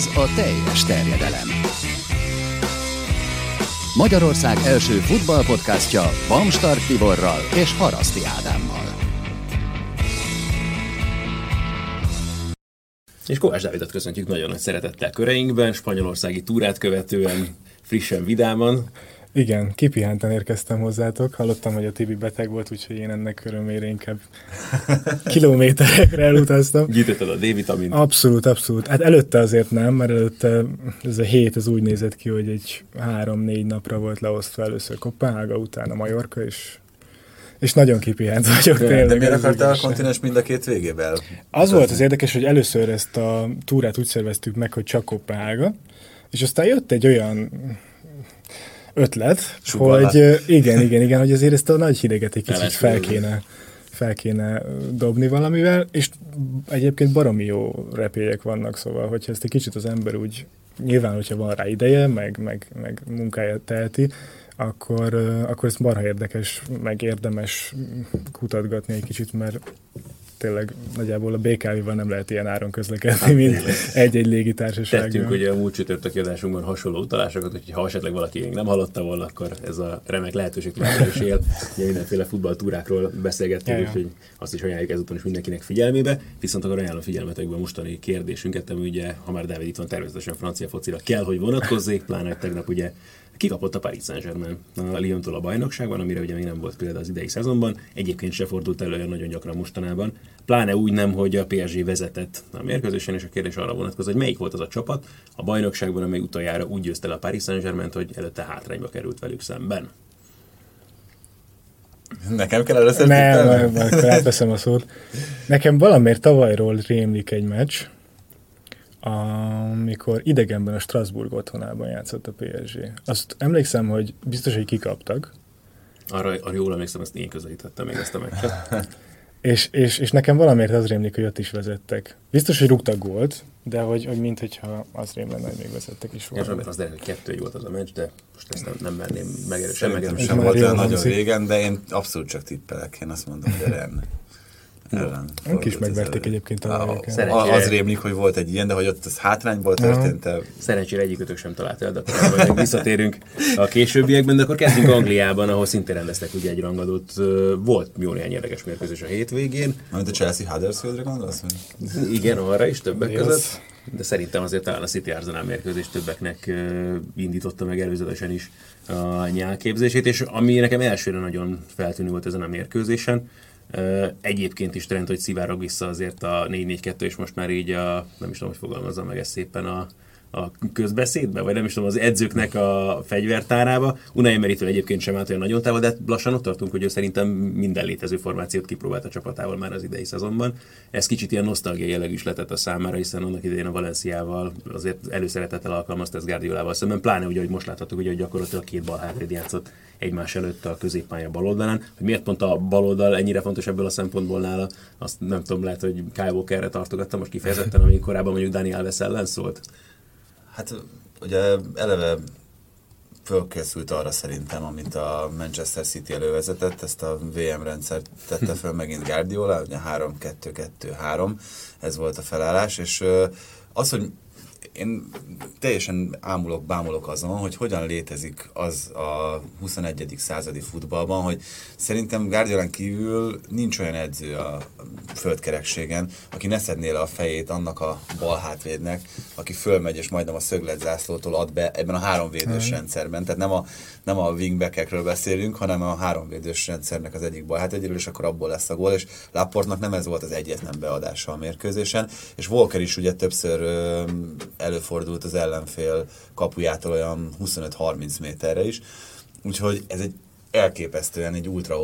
Ez a teljes terjedelem. Magyarország első futballpodcastja Bamstart Tiborral és Haraszti Ádámmal. És Kovács Dávidot köszöntjük nagyon nagy szeretettel köreinkben, spanyolországi túrát követően, frissen, vidáman. Igen, kipihenten érkeztem hozzátok. Hallottam, hogy a Tibi beteg volt, úgyhogy én ennek örömére inkább kilométerekre elutaztam. Gyűjtötted a D-vitamint? Abszolút, abszolút. Hát előtte azért nem, mert előtte ez a hét ez úgy nézett ki, hogy egy három-négy napra volt leosztva először Kopenhága, utána Majorka, és és nagyon kipihent vagyok de, tényleg. De miért akartál a kontinens mind a két végével? Az volt az érdekes, hogy először ezt a túrát úgy szerveztük meg, hogy csak Kopenhága, és aztán jött egy olyan ötlet, Sugalát. hogy igen, igen, igen, hogy azért ezt a nagy hideget egy kicsit fel kéne, fel kéne dobni valamivel, és egyébként baromi jó repélyek vannak, szóval, hogyha ezt egy kicsit az ember úgy, nyilván, hogyha van rá ideje, meg, meg, meg munkája teheti, akkor, akkor ez marha érdekes, meg érdemes kutatgatni egy kicsit, mert tényleg nagyjából a BKV-val nem lehet ilyen áron közlekedni, hát, mint egy-egy légitársaság. Tettünk ugye a múlt csütörtöki adásunkban hasonló utalásokat, hogy ha esetleg valaki még nem hallotta volna, akkor ez a remek lehetőség továbbra is él. Ugye mindenféle futballtúrákról beszélgettünk, ja, úgyhogy azt is ajánljuk ezúton is mindenkinek figyelmébe. Viszont akkor ajánlom figyelmetekben a mostani kérdésünket, ami ugye, ha már Dávid itt van, természetesen francia focira kell, hogy vonatkozzék, pláne tegnap ugye Kikapott a Paris Saint-Germain a Lyontól a bajnokságban, amire ugye még nem volt példa az idei szezonban. Egyébként se fordult elő olyan nagyon gyakran mostanában. Pláne úgy nem, hogy a PSG vezetett a mérkőzésen, és a kérdés arra vonatkozik, hogy melyik volt az a csapat a bajnokságban, amely utoljára úgy győzte le a Paris Saint-Germain, hogy előtte hátrányba került velük szemben. Nekem kell először Nem, nem, nem, a szót. Nekem valamiért tavalyról rémlik egy meccs, amikor idegenben a Strasbourg otthonában játszott a PSG. Azt emlékszem, hogy biztos, hogy kikaptak. Arra, arra jól emlékszem, ezt én közelítettem még ezt a meccset. és, és, és, nekem valamiért az rémlik, hogy ott is vezettek. Biztos, hogy rúgtak gólt, de hogy, hogy mintha az rém lenne, hogy még vezettek is volna. Ja, az derül, hogy kettő volt az a meccs, de most ezt nem, nem merném megerősíteni. Sem, sem volt olyan nagyon régen, de én abszolút csak tippelek, én azt mondom, hogy Ren ellen. Ők is megverték egyébként a, a Az rémlik, hogy volt egy ilyen, de hogy ott az hátrányból történt. -e. Szerencsére egyikőtök sem talált el, de akkor visszatérünk a későbbiekben, de akkor kezdjünk Angliában, ahol szintén rendeztek ugye egy rangadót. Volt jó néhány érdekes mérkőzés a hétvégén. Amit a Chelsea Huddersfieldre gondolsz? Igen, arra is többek között. De szerintem azért talán a City Arsenal mérkőzés többeknek indította meg előzetesen is a nyálképzését, és ami nekem elsőre nagyon feltűnő volt ezen a mérkőzésen, Egyébként is trend, hogy szivárog vissza azért a 4-4-2, és most már így a, nem is tudom, hogy fogalmazza meg ezt szépen, a, a közbeszédbe, vagy nem is tudom, az edzőknek a fegyvertárába. Unai Emerytől egyébként sem állt olyan nagyon távol, de lassan ott tartunk, hogy ő szerintem minden létező formációt kipróbált a csapatával már az idei szezonban. Ez kicsit ilyen nosztalgia jelleg is letett a számára, hiszen annak idején a Valenciával azért előszeretettel alkalmazta ezt Guardiolával szemben, pláne ugye, hogy most láthatjuk, hogy gyakorlatilag két bal hátréd játszott egymás előtt a középpálya baloldalán. Hogy miért pont a baloldal ennyire fontos ebből a szempontból nála, azt nem tudom, lehet, hogy Kyle Walkerre tartogatta most kifejezetten, ami korábban mondjuk Daniel Alves ellen szólt. Hát ugye eleve fölkészült arra szerintem, amit a Manchester City elővezetett, ezt a VM rendszert tette föl megint Guardiola, ugye 3-2-2-3, ez volt a felállás, és az, hogy én teljesen ámulok, bámulok azon, hogy hogyan létezik az a 21. századi futballban, hogy szerintem Guardiolán kívül nincs olyan edző a földkerekségen, aki ne szedné le a fejét annak a bal hátvédnek, aki fölmegy és majdnem a szöglet zászlótól ad be ebben a háromvédős mm. rendszerben. Tehát nem a, nem a wingbackekről beszélünk, hanem a háromvédős rendszernek az egyik bal hátvédről, és akkor abból lesz a gól, és Laportnak nem ez volt az egyetlen beadása a mérkőzésen, és Walker is ugye többször ö, előfordult az ellenfél kapujától olyan 25-30 méterre is, úgyhogy ez egy elképesztően egy ultra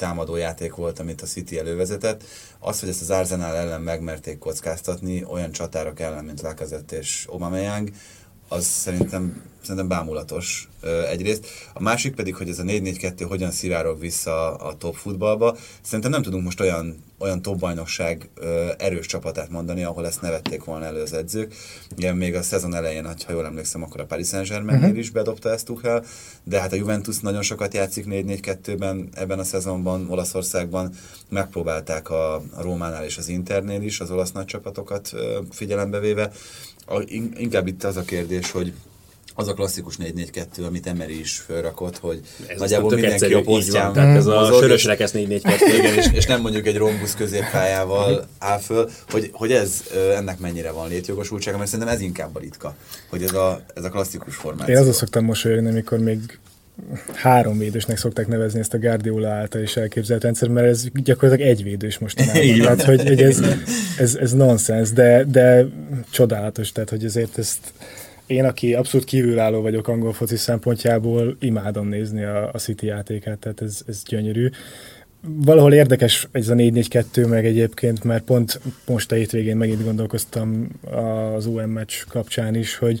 offenzív támadójáték volt, amit a City elővezetett. Az, hogy ezt az Arsenal ellen megmerték kockáztatni, olyan csatárok ellen, mint Lacazette és Aubameyang, az szerintem szerintem bámulatos egyrészt. A másik pedig, hogy ez a 4-4-2 hogyan szivárog vissza a top futballba. Szerintem nem tudunk most olyan, olyan top bajnokság erős csapatát mondani, ahol ezt nevették volna elő az edzők. Igen, még a szezon elején, ha jól emlékszem, akkor a Paris Saint-Germain uh-huh. is bedobta ezt Tuchel, de hát a Juventus nagyon sokat játszik 4-4-2-ben ebben a szezonban, Olaszországban megpróbálták a, a Rómánál és az Internél is az olasz nagy csapatokat figyelembe véve. A, inkább itt az a kérdés, hogy az a klasszikus 4-4-2, amit Emery is felrakott, hogy ez nagyjából mindenki a posztján Tehát ez a sörös rekesz 4-4-2. Igen, és, és, nem mondjuk egy rombusz középpályával áll föl, hogy, hogy ez ennek mennyire van létjogosultsága, mert szerintem ez inkább a ritka, hogy ez a, ez a klasszikus formáció. Én azon szoktam mosolyogni, amikor még három védősnek szokták nevezni ezt a Guardiola által is elképzelt rendszer, mert ez gyakorlatilag egy védős most. tehát, hogy, hogy ez, ez, ez nonsens, de, de csodálatos, tehát hogy ezért ezt én, aki abszolút kívülálló vagyok angol foci szempontjából, imádom nézni a, a City játékát, tehát ez, ez gyönyörű. Valahol érdekes ez a 4-4-2 meg egyébként, mert pont most a hétvégén megint gondolkoztam az UM meccs kapcsán is, hogy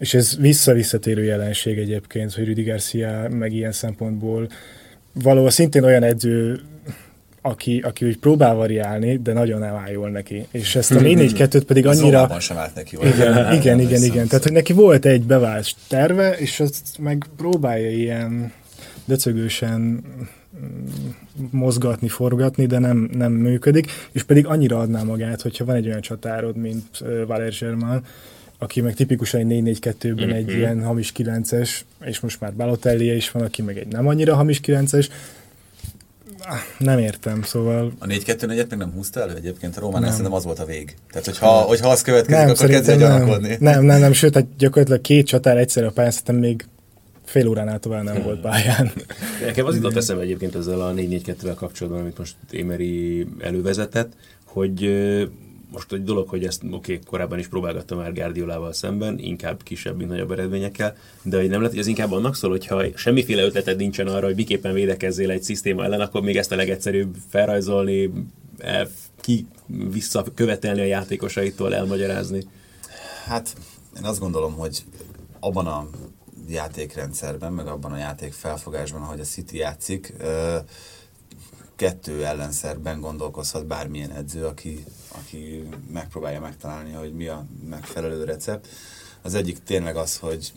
és ez vissza-visszatérő jelenség egyébként, hogy Rüdi Garcia meg ilyen szempontból valahol szintén olyan edző aki, aki úgy próbál variálni, de nagyon nem áll jól neki. És ezt a 4-4-2-t pedig annyira... sem állt neki jól. Igen, igen, igen, igen. Tehát, hogy neki volt egy bevált terve, és azt meg próbálja ilyen döcögősen mm, mozgatni, forgatni, de nem, nem működik, és pedig annyira adná magát, hogyha van egy olyan csatárod, mint Valer Germain, aki meg tipikusan egy 4-4-2-ben mm-hmm. egy mhm. ilyen hamis 9-es, és most már Balotelli is van, aki meg egy nem annyira hamis 9-es, nem értem, szóval... A 4-2-4-et meg nem húzta elő egyébként a Rómánál, szerintem az volt a vég. Tehát, hogyha, hogyha az következik, nem, akkor kezdje gyanakodni. Nem, nem, nem, nem, sőt, hát gyakorlatilag két csatár egyszerre a pályán, szerintem még fél óránál tovább nem hmm. volt pályán. Nekem az jutott eszembe egyébként ezzel a 4-4-2-vel kapcsolatban, amit most Émeri elővezetett, hogy most egy dolog, hogy ezt oké, okay, korábban is próbálgattam már Guardiolával szemben, inkább kisebb, mint nagyobb eredményekkel, de hogy nem lehet, hogy ez inkább annak szól, hogyha semmiféle ötleted nincsen arra, hogy miképpen védekezzél egy szisztéma ellen, akkor még ezt a legegyszerűbb felrajzolni, el, ki visszakövetelni a játékosaitól, elmagyarázni. Hát én azt gondolom, hogy abban a játékrendszerben, meg abban a játék felfogásban, ahogy a City játszik, kettő ellenszerben gondolkozhat bármilyen edző, aki, aki megpróbálja megtalálni, hogy mi a megfelelő recept. Az egyik tényleg az, hogy,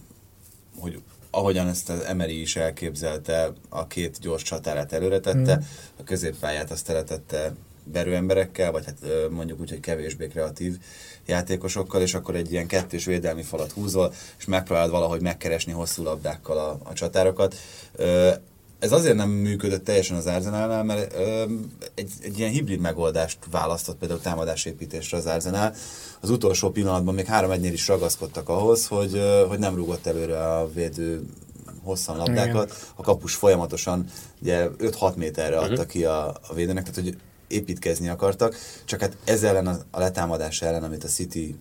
hogy ahogyan ezt az Emery is elképzelte, a két gyors csatárát előre tette, mm. a középpályát azt teletette verőemberekkel, vagy hát mondjuk úgy, hogy kevésbé kreatív játékosokkal, és akkor egy ilyen kettős védelmi falat húzol, és megpróbálod valahogy megkeresni hosszú labdákkal a, a csatárokat ez azért nem működött teljesen az Arsenalnál, mert ö, egy, egy ilyen hibrid megoldást választott például támadásépítésre az Arsenal. Az utolsó pillanatban még három egynél is ragaszkodtak ahhoz, hogy, ö, hogy nem rúgott előre a védő hosszan labdákat. Igen. A kapus folyamatosan ugye 5-6 méterre adta uh-huh. ki a, a védőnek, tehát hogy építkezni akartak, csak hát ez ellen a, a letámadás ellen, amit a City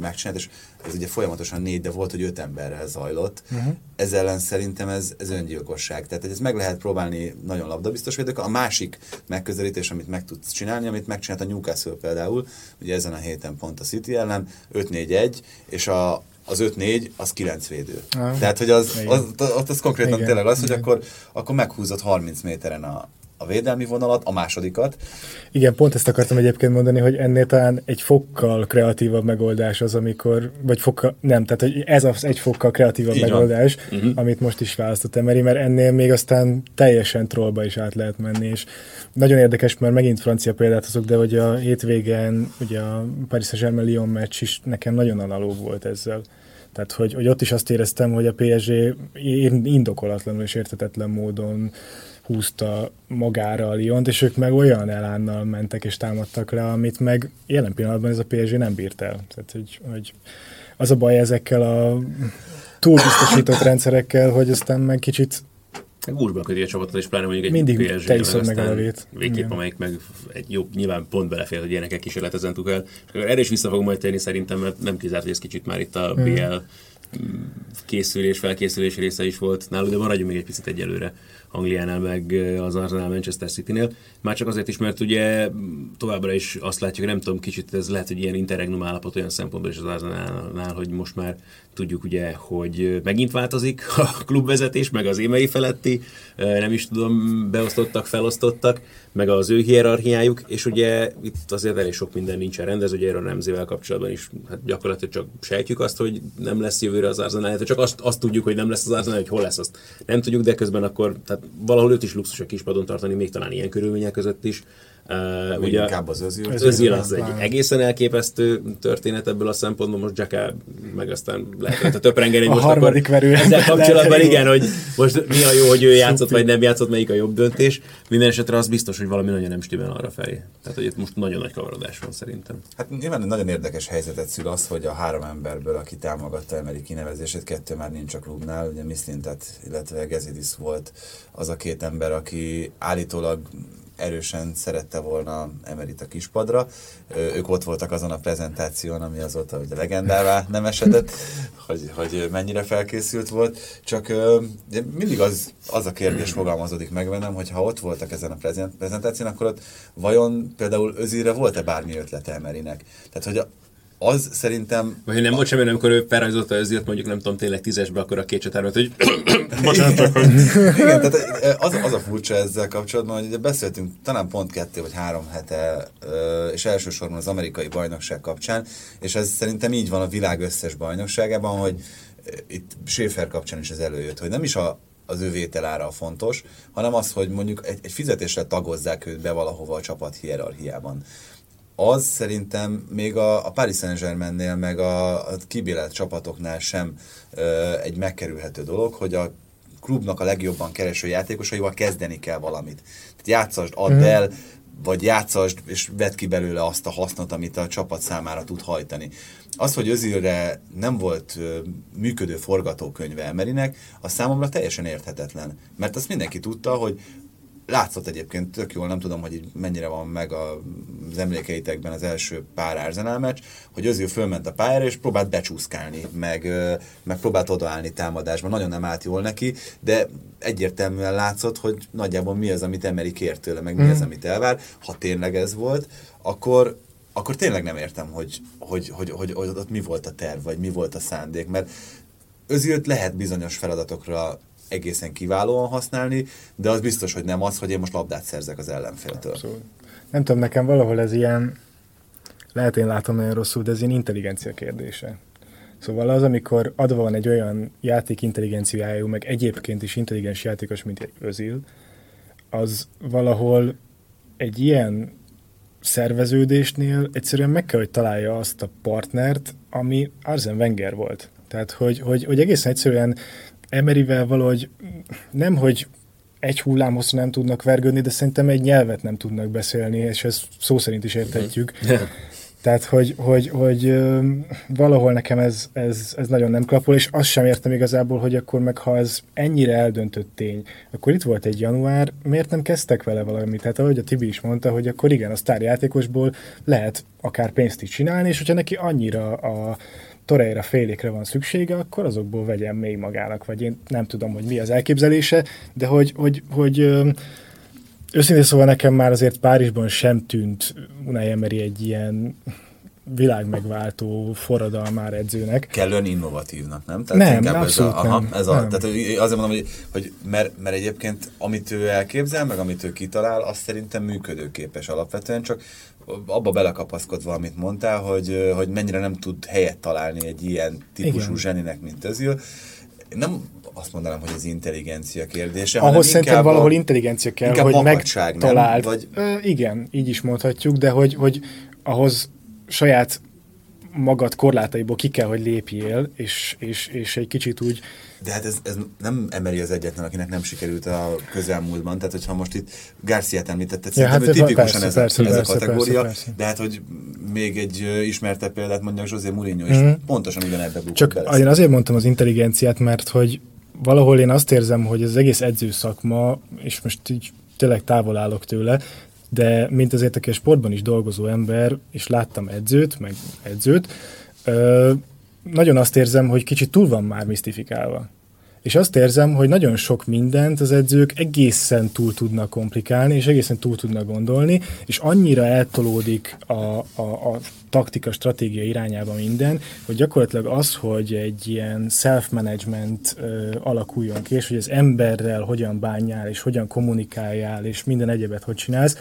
megcsinált, és ez ugye folyamatosan négy, de volt, hogy öt emberrel zajlott. Uh-huh. Ez ellen szerintem ez, ez öngyilkosság. Tehát ez meg lehet próbálni nagyon labdabiztos védők. A másik megközelítés, amit meg tudsz csinálni, amit megcsinált a Newcastle például, ugye ezen a héten pont a City ellen, 5-4-1, és a, az 5-4, az 9 védő. Ah, Tehát, hogy az, az, az, az, az konkrétan igen, tényleg az, igen. hogy akkor, akkor meghúzott 30 méteren a, a védelmi vonalat, a másodikat. Igen, pont ezt akartam egyébként mondani, hogy ennél talán egy fokkal kreatívabb megoldás az, amikor, vagy fokkal, nem, tehát hogy ez az egy fokkal kreatívabb Így megoldás, uh-huh. amit most is választott Emery, mert ennél még aztán teljesen trollba is át lehet menni, és nagyon érdekes, mert megint francia példát hozok, de hogy a hétvégen ugye a Paris Saint-Germain Lyon meccs is nekem nagyon analóg volt ezzel. Tehát, hogy, hogy ott is azt éreztem, hogy a PSG indokolatlanul és értetetlen módon húzta magára a Lyont, és ők meg olyan elánnal mentek és támadtak le, amit meg jelen pillanatban ez a PSG nem bírt el. Tehát, hogy, hogy az a baj ezekkel a túlbiztosított rendszerekkel, hogy aztán meg kicsit Gúzsban köti a csapatot, és pláne mondjuk egy Mindig PSG, te iszod meg a levét. Végképp, amelyik meg egy jó, nyilván pont belefér, hogy ilyeneket kísérletezen el. És erre is vissza fogom majd térni szerintem, mert nem kizárt, hogy ez kicsit már itt a BL készülés, felkészülés része is volt náluk, de maradjunk még egy picit egyelőre Angliánál, meg az Arsenal Manchester City-nél. Már csak azért is, mert ugye továbbra is azt látjuk, nem tudom, kicsit ez lehet, hogy ilyen interregnum állapot olyan szempontból is az Arsenalnál, hogy most már tudjuk ugye, hogy megint változik a klubvezetés, meg az émei feletti, nem is tudom, beosztottak, felosztottak, meg az ő hierarchiájuk, és ugye itt azért elég sok minden nincsen rendező, ugye erről Remzével kapcsolatban is hát gyakorlatilag csak sejtjük azt, hogy nem lesz jövőre az Arsenal, csak azt, azt tudjuk, hogy nem lesz az Arsenal, hogy hol lesz, azt nem tudjuk, de közben akkor tehát valahol őt is luxus a kispadon tartani, még talán ilyen körülmények között is. Uh, ugye, inkább az Özil. Az Özil az egy egészen elképesztő történet ebből a szempontból, most Jacka meg aztán lehet, hogy töprengeni most harmadik akkor ezzel kapcsolatban igen, hogy most mi a jó, hogy ő játszott, vagy nem játszott, melyik a jobb döntés. Minden esetre az biztos, hogy valami nagyon nem stimmel arra felé. Tehát, hogy itt most nagyon nagy kavarodás van szerintem. Hát nyilván nagyon érdekes helyzetet szül az, hogy a három emberből, aki támogatta Emery kinevezését, kettő már nincs a klubnál, ugye Mislintet, illetve Gezidis volt az a két ember, aki állítólag erősen szerette volna Emerit a kispadra. Ők ott voltak azon a prezentáción, ami azóta ugye legendává nem esedett, hogy, hogy mennyire felkészült volt. Csak mindig az, az a kérdés fogalmazódik meg bennem, hogy ha ott voltak ezen a prezentáción, akkor ott vajon például Özire volt-e bármi ötlete Emerinek? Tehát, hogy az szerintem... Vagy nem volt semmi, amikor ő felrajzolta az mondjuk nem tudom, tényleg tízesbe, akkor a két csatármat, hogy bocsánat. Igen, tehát az, az a furcsa ezzel kapcsolatban, hogy ugye beszéltünk talán pont kettő vagy három hete, és elsősorban az amerikai bajnokság kapcsán, és ez szerintem így van a világ összes bajnokságában, hogy itt Schaefer kapcsán is ez előjött, hogy nem is a, az ő vételára a fontos, hanem az, hogy mondjuk egy, egy fizetésre tagozzák őt be valahova a csapat hierarchiában az szerintem még a, a Paris Saint-Germainnél, meg a, a kibélelt csapatoknál sem ö, egy megkerülhető dolog, hogy a klubnak a legjobban kereső játékosaival kezdeni kell valamit. Tehát játszasd, add hmm. el, vagy játszasd, és vedd ki belőle azt a hasznot, amit a csapat számára tud hajtani. Az, hogy Özilre nem volt működő forgatókönyve Emerinek, az számomra teljesen érthetetlen. Mert azt mindenki tudta, hogy látszott egyébként tök jól, nem tudom, hogy mennyire van meg az emlékeitekben az első pár Arsenal meccs, hogy Özil fölment a pályára, és próbált becsúszkálni, meg, meg próbált odaállni támadásban. Nagyon nem állt jól neki, de egyértelműen látszott, hogy nagyjából mi az, amit Emery kért tőle, meg mi az, hmm. amit elvár. Ha tényleg ez volt, akkor, akkor tényleg nem értem, hogy, hogy, hogy, hogy, hogy ott mi volt a terv, vagy mi volt a szándék, mert Özilt lehet bizonyos feladatokra egészen kiválóan használni, de az biztos, hogy nem az, hogy én most labdát szerzek az ellenféltől. Abszolút. Nem tudom, nekem valahol ez ilyen, lehet én látom nagyon rosszul, de ez ilyen intelligencia kérdése. Szóval az, amikor adva van egy olyan játék intelligenciájú, meg egyébként is intelligens játékos, mint egy Özil, az valahol egy ilyen szerveződésnél egyszerűen meg kell, hogy találja azt a partnert, ami Arzen Wenger volt. Tehát, hogy, hogy, hogy egészen egyszerűen Emerivel valahogy nem, hogy egy hullámhosszú nem tudnak vergődni, de szerintem egy nyelvet nem tudnak beszélni, és ezt szó szerint is értetjük. Mhm. Tehát, hogy, hogy, hogy valahol nekem ez, ez, ez nagyon nem klapol, és azt sem értem igazából, hogy akkor meg ha ez ennyire eldöntött tény, akkor itt volt egy január, miért nem kezdtek vele valamit? Tehát ahogy a Tibi is mondta, hogy akkor igen, a sztárjátékosból lehet akár pénzt is csinálni, és hogyha neki annyira a, Torreira félékre van szüksége, akkor azokból vegyen még magának, vagy én nem tudom, hogy mi az elképzelése, de hogy, hogy, hogy őszintén szóval nekem már azért Párizsban sem tűnt Unai Emery egy ilyen világmegváltó forradalmár edzőnek. Kellően innovatívnak, nem? Tehát nem, abszolút ez a, aha, nem. Ez a, nem. Tehát azért mondom, hogy, hogy mert, mert egyébként amit ő elképzel, meg amit ő kitalál, az szerintem működőképes alapvetően, csak abba belekapaszkodva, amit mondtál, hogy, hogy mennyire nem tud helyet találni egy ilyen típusú Igen. zseninek, mint Özil. Nem azt mondanám, hogy az intelligencia kérdése. Ahhoz szerintem valahol intelligencia kell, hogy megtaláld. Vagy... igen, így is mondhatjuk, de hogy, hogy ahhoz saját magad korlátaiból ki kell, hogy lépjél, és, és, és egy kicsit úgy... De hát ez, ez nem emeli az egyetlen, akinek nem sikerült a közelmúltban. Tehát, hogyha most itt Garciát említetted, ja, hát tipikusan persze, ez, persze, ez persze, a kategória, persze, persze. de hát, hogy még egy ismertebb példát mondjak, José Mourinho is mm. pontosan ugyanebbe bukott Csak bele. én azért mondtam az intelligenciát, mert hogy valahol én azt érzem, hogy az egész edzőszakma, és most így tényleg távol állok tőle, de mint azért, aki a sportban is dolgozó ember, és láttam edzőt, meg edzőt, ö, nagyon azt érzem, hogy kicsit túl van már misztifikálva. És azt érzem, hogy nagyon sok mindent az edzők egészen túl tudnak komplikálni, és egészen túl tudnak gondolni, és annyira eltolódik a, a, a taktika, stratégia irányába minden, hogy gyakorlatilag az, hogy egy ilyen self-management ö, alakuljon ki, és hogy az emberrel hogyan bánjál, és hogyan kommunikáljál, és minden egyebet hogy csinálsz,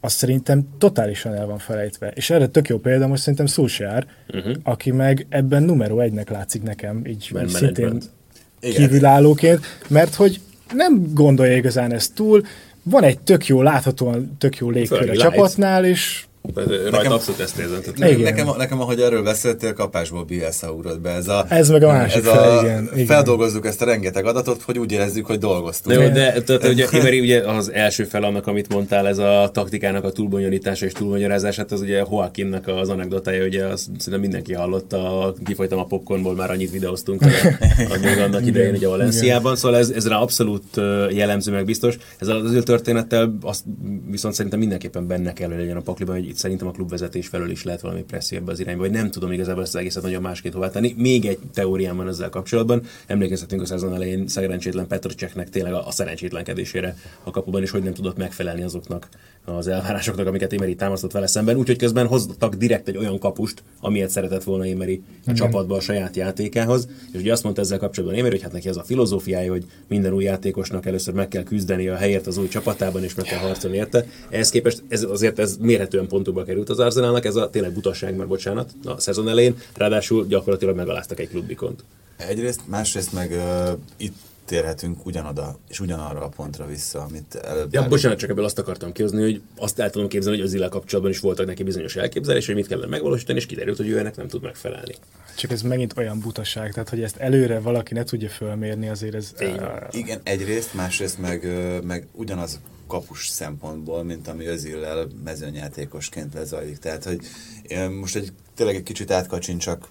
az szerintem totálisan el van felejtve. És erre tök jó példa most szerintem Szulsjár, uh-huh. aki meg ebben numero egynek látszik nekem, így, így szintén kívülállóként, mert hogy nem gondolja igazán ezt túl, van egy tök jó, láthatóan tök jó légkör a csapatnál, és Rajta nekem, abszolút ezt érzem. Nekem, nekem, nekem, ahogy erről beszéltél, kapásból Bielsa ugrott be. Ez, a, ez meg a másik ez a, igen, igen. Feldolgozzuk ezt a rengeteg adatot, hogy úgy érezzük, hogy dolgoztunk. Jó, de tehát, ugye, Imeri, ugye az első fel annak, amit mondtál, ez a taktikának a túlbonyolítása és túlmagyarázása, hát az ugye Joaquinnak az anekdotája, ugye azt szerintem mindenki hallotta, kifolytam a popcornból, már annyit videóztunk még annak idején ugye Valenciában, szóval ez, ez rá abszolút jellemző, meg biztos. Ez az ő történettel azt viszont szerintem mindenképpen benne kell, hogy legyen a pakliban, hogy itt szerintem a klubvezetés felől is lehet valami presszió ebbe az irányba, vagy nem tudom igazából ezt az egészet nagyon másként hová tenni. Még egy teóriám van ezzel kapcsolatban. Emlékezhetünk a szezon elején szerencsétlen Petrocseknek tényleg a, a szerencsétlenkedésére a kapuban, és hogy nem tudott megfelelni azoknak az elvárásoknak, amiket Émeri támasztott vele szemben. Úgyhogy közben hoztak direkt egy olyan kapust, amilyet szeretett volna Émeri a csapatba a saját játékához. És ugye azt mondta ezzel kapcsolatban Émeri, hogy hát neki ez a filozófiája, hogy minden új játékosnak először meg kell küzdeni a helyért az új csapatában, és meg kell harcolni érte. Ehhez képest ez, azért ez mérhetően pontokba került az Arsenalnak, ez a tényleg butaság, mert bocsánat, a szezon elején, ráadásul gyakorlatilag megaláztak egy klubikont. Egyrészt, másrészt meg uh, itt térhetünk ugyanoda, és ugyanarra a pontra vissza, amit előbb... Ja, bocsánat, csak ebből azt akartam kihozni, hogy azt el tudom képzelni, hogy az Zilla kapcsolatban is voltak neki bizonyos elképzelések, hogy mit kellene megvalósítani, és kiderült, hogy ő ennek nem tud megfelelni. Csak ez megint olyan butaság, tehát hogy ezt előre valaki ne tudja fölmérni, azért ez... Igen, igen egyrészt, másrészt meg, meg ugyanaz kapus szempontból, mint ami Özillel mezőnyjátékosként lezajlik. Tehát, hogy most egy, tényleg egy kicsit átkacsincsak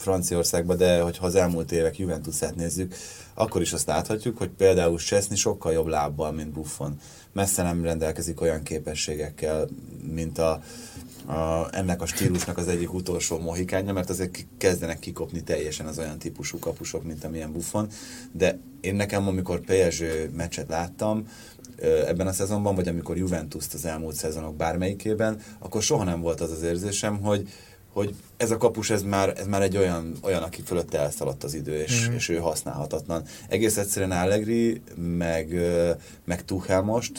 Franciaországba, de hogyha az elmúlt évek Juventusát nézzük, akkor is azt láthatjuk, hogy például Cseszni sokkal jobb lábbal, mint Buffon. Messze nem rendelkezik olyan képességekkel, mint a, a, ennek a stílusnak az egyik utolsó mohikánja, mert azért kezdenek kikopni teljesen az olyan típusú kapusok, mint amilyen Buffon, de én nekem, amikor PSG meccset láttam, ebben a szezonban, vagy amikor Juventus-t az elmúlt szezonok bármelyikében, akkor soha nem volt az az érzésem, hogy, hogy ez a kapus, ez már, ez már egy olyan, olyan aki fölött elszaladt az idő, és, mm. és ő használhatatlan. Egész egyszerűen Allegri, meg, meg Tuchel most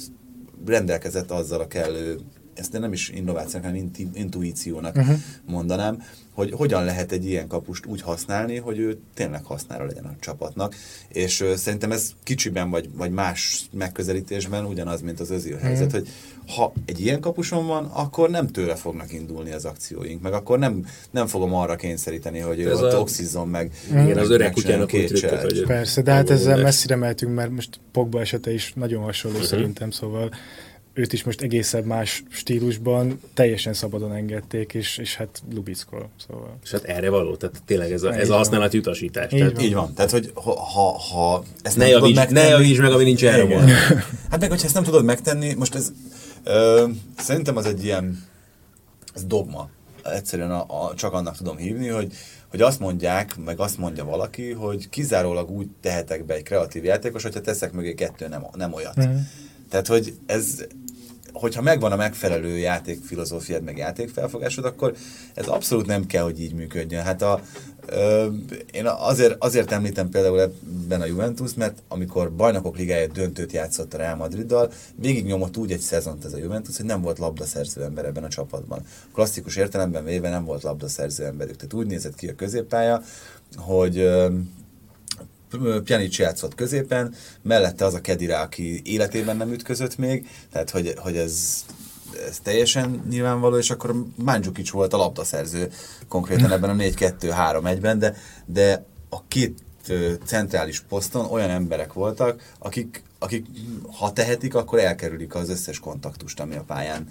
rendelkezett azzal a kellő, ezt nem is innovációnak, hanem intuíciónak uh-huh. mondanám, hogy hogyan lehet egy ilyen kapust úgy használni, hogy ő tényleg hasznára legyen a csapatnak, és uh, szerintem ez kicsiben vagy, vagy más megközelítésben ugyanaz, mint az özil helyzet, mm. hogy ha egy ilyen kapuson van, akkor nem tőle fognak indulni az akcióink, meg akkor nem, nem fogom arra kényszeríteni, hogy ő ott a... oxizzon meg. Igen, az öreg kutyának két Persze, de hát ezzel messzire mehetünk, mert most Pogba esete is nagyon hasonló uh-huh. szerintem, szóval őt is most egészen más stílusban teljesen szabadon engedték, és, és hát lubickol. Szóval. És hát erre való, tehát tényleg ez a, ez a használati utasítás. Így, tehát, van. így van. Tehát, hogy ha, ha, ha ezt ne nem javíts, tudod megtenni... Ne javíts meg, ami nincs erre Hát meg, hogyha ezt nem tudod megtenni, most ez ö, szerintem az egy ilyen ez dogma. Egyszerűen a, a, csak annak tudom hívni, hogy, hogy azt mondják, meg azt mondja valaki, hogy kizárólag úgy tehetek be egy kreatív játékos, hogyha teszek mögé kettő nem, nem olyat. Mm. Tehát, hogy ez, hogyha megvan a megfelelő játékfilozófiád, meg játékfelfogásod, akkor ez abszolút nem kell, hogy így működjön. Hát a, én azért, azért említem például ebben a Juventus, mert amikor bajnokok ligája döntőt játszott a Real Madriddal, végignyomott úgy egy szezont ez a Juventus, hogy nem volt labdaszerző ember ebben a csapatban. Klasszikus értelemben véve nem volt labdaszerző emberük. Tehát úgy nézett ki a középpálya, hogy Pjanic játszott középen, mellette az a Kedira, aki életében nem ütközött még, tehát hogy, hogy ez, ez teljesen nyilvánvaló, és akkor Mandzukic volt a labdaszerző konkrétan ebben a 4-2-3-1-ben, de, de a két centrális poszton olyan emberek voltak, akik, akik ha tehetik, akkor elkerülik az összes kontaktust, ami a pályán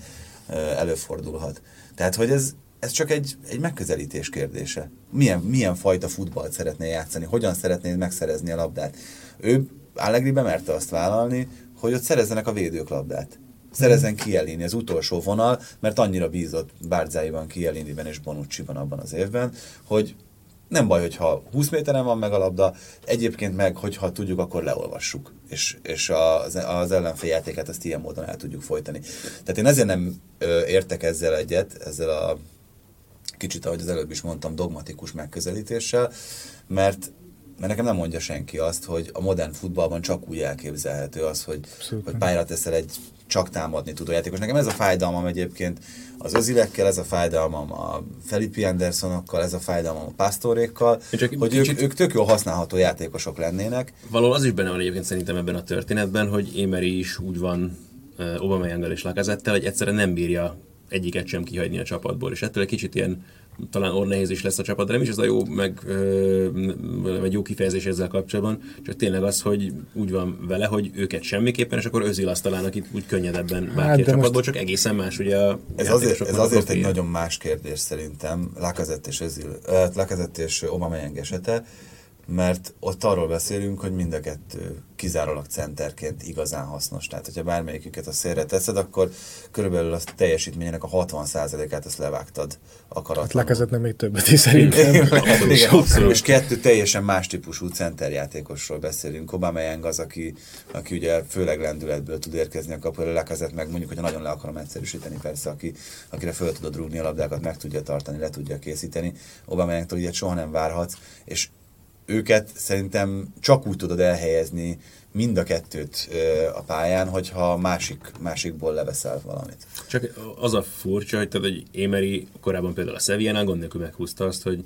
előfordulhat. Tehát, hogy ez, ez csak egy, egy megközelítés kérdése. Milyen, milyen fajta futballt szeretné játszani, hogyan szeretné megszerezni a labdát. Ő Allegri bemerte azt vállalni, hogy ott szerezzenek a védők labdát. Szerezzen Kielini, az utolsó vonal, mert annyira bízott Bárzáiban, Kieliniben és Bonucci-ban abban az évben, hogy nem baj, hogyha 20 méteren van meg a labda, egyébként meg, hogyha tudjuk, akkor leolvassuk, és, és az, az ellenfél játékát ezt ilyen módon el tudjuk folytani. Tehát én ezért nem ö, értek ezzel egyet, ezzel a kicsit, ahogy az előbb is mondtam, dogmatikus megközelítéssel, mert mert nekem nem mondja senki azt, hogy a modern futballban csak úgy elképzelhető az, hogy, hogy pályára teszel egy csak támadni tudó játékos. Nekem ez a fájdalmam egyébként az özilekkel, ez a fájdalmam a Felipe Andersonokkal, ez a fájdalmam a Pastorékkal, Csak hogy kicsit... ők, ők tök jó használható játékosok lennének. Valahol az is benne van egyébként szerintem ebben a történetben, hogy Émeri is úgy van uh, Aubameyanggal és Lacazettel, hogy egyszerűen nem bírja egyiket sem kihagyni a csapatból, és ettől egy kicsit ilyen talán orr nehéz is lesz a csapat, de nem is ez a jó, meg, vagy jó kifejezés ezzel kapcsolatban, csak tényleg az, hogy úgy van vele, hogy őket semmiképpen, és akkor Özil azt talán, akit úgy könnyedebben bárki hát, a csapatból, most... csak egészen más ugye a Ez azért, ez azért egy nagyon más kérdés szerintem, Lacazette és Özil, Lacazette és Aubameyang esete, mert ott arról beszélünk, hogy mind a kettő kizárólag centerként igazán hasznos. Tehát, hogyha bármelyiküket a szélre teszed, akkor körülbelül a teljesítményének a 60%-át ezt levágtad akaratlanul. Hát lekezetnek még többet is szerintem. Igen, és kettő teljesen más típusú centerjátékosról beszélünk. Aubameyang az, aki, aki ugye főleg lendületből tud érkezni a kapura, lekezett meg mondjuk, hogyha nagyon le akarom egyszerűsíteni, persze, aki, akire föl tudod rúgni a labdákat, meg tudja tartani, le tudja készíteni. Aubameyangtól ilyet soha nem várhatsz, és őket szerintem csak úgy tudod elhelyezni mind a kettőt a pályán, hogyha másik, másikból leveszel valamit. Csak az a furcsa, hogy tehát egy Émeri korábban például a Sevillánál gond nélkül meghúzta azt, hogy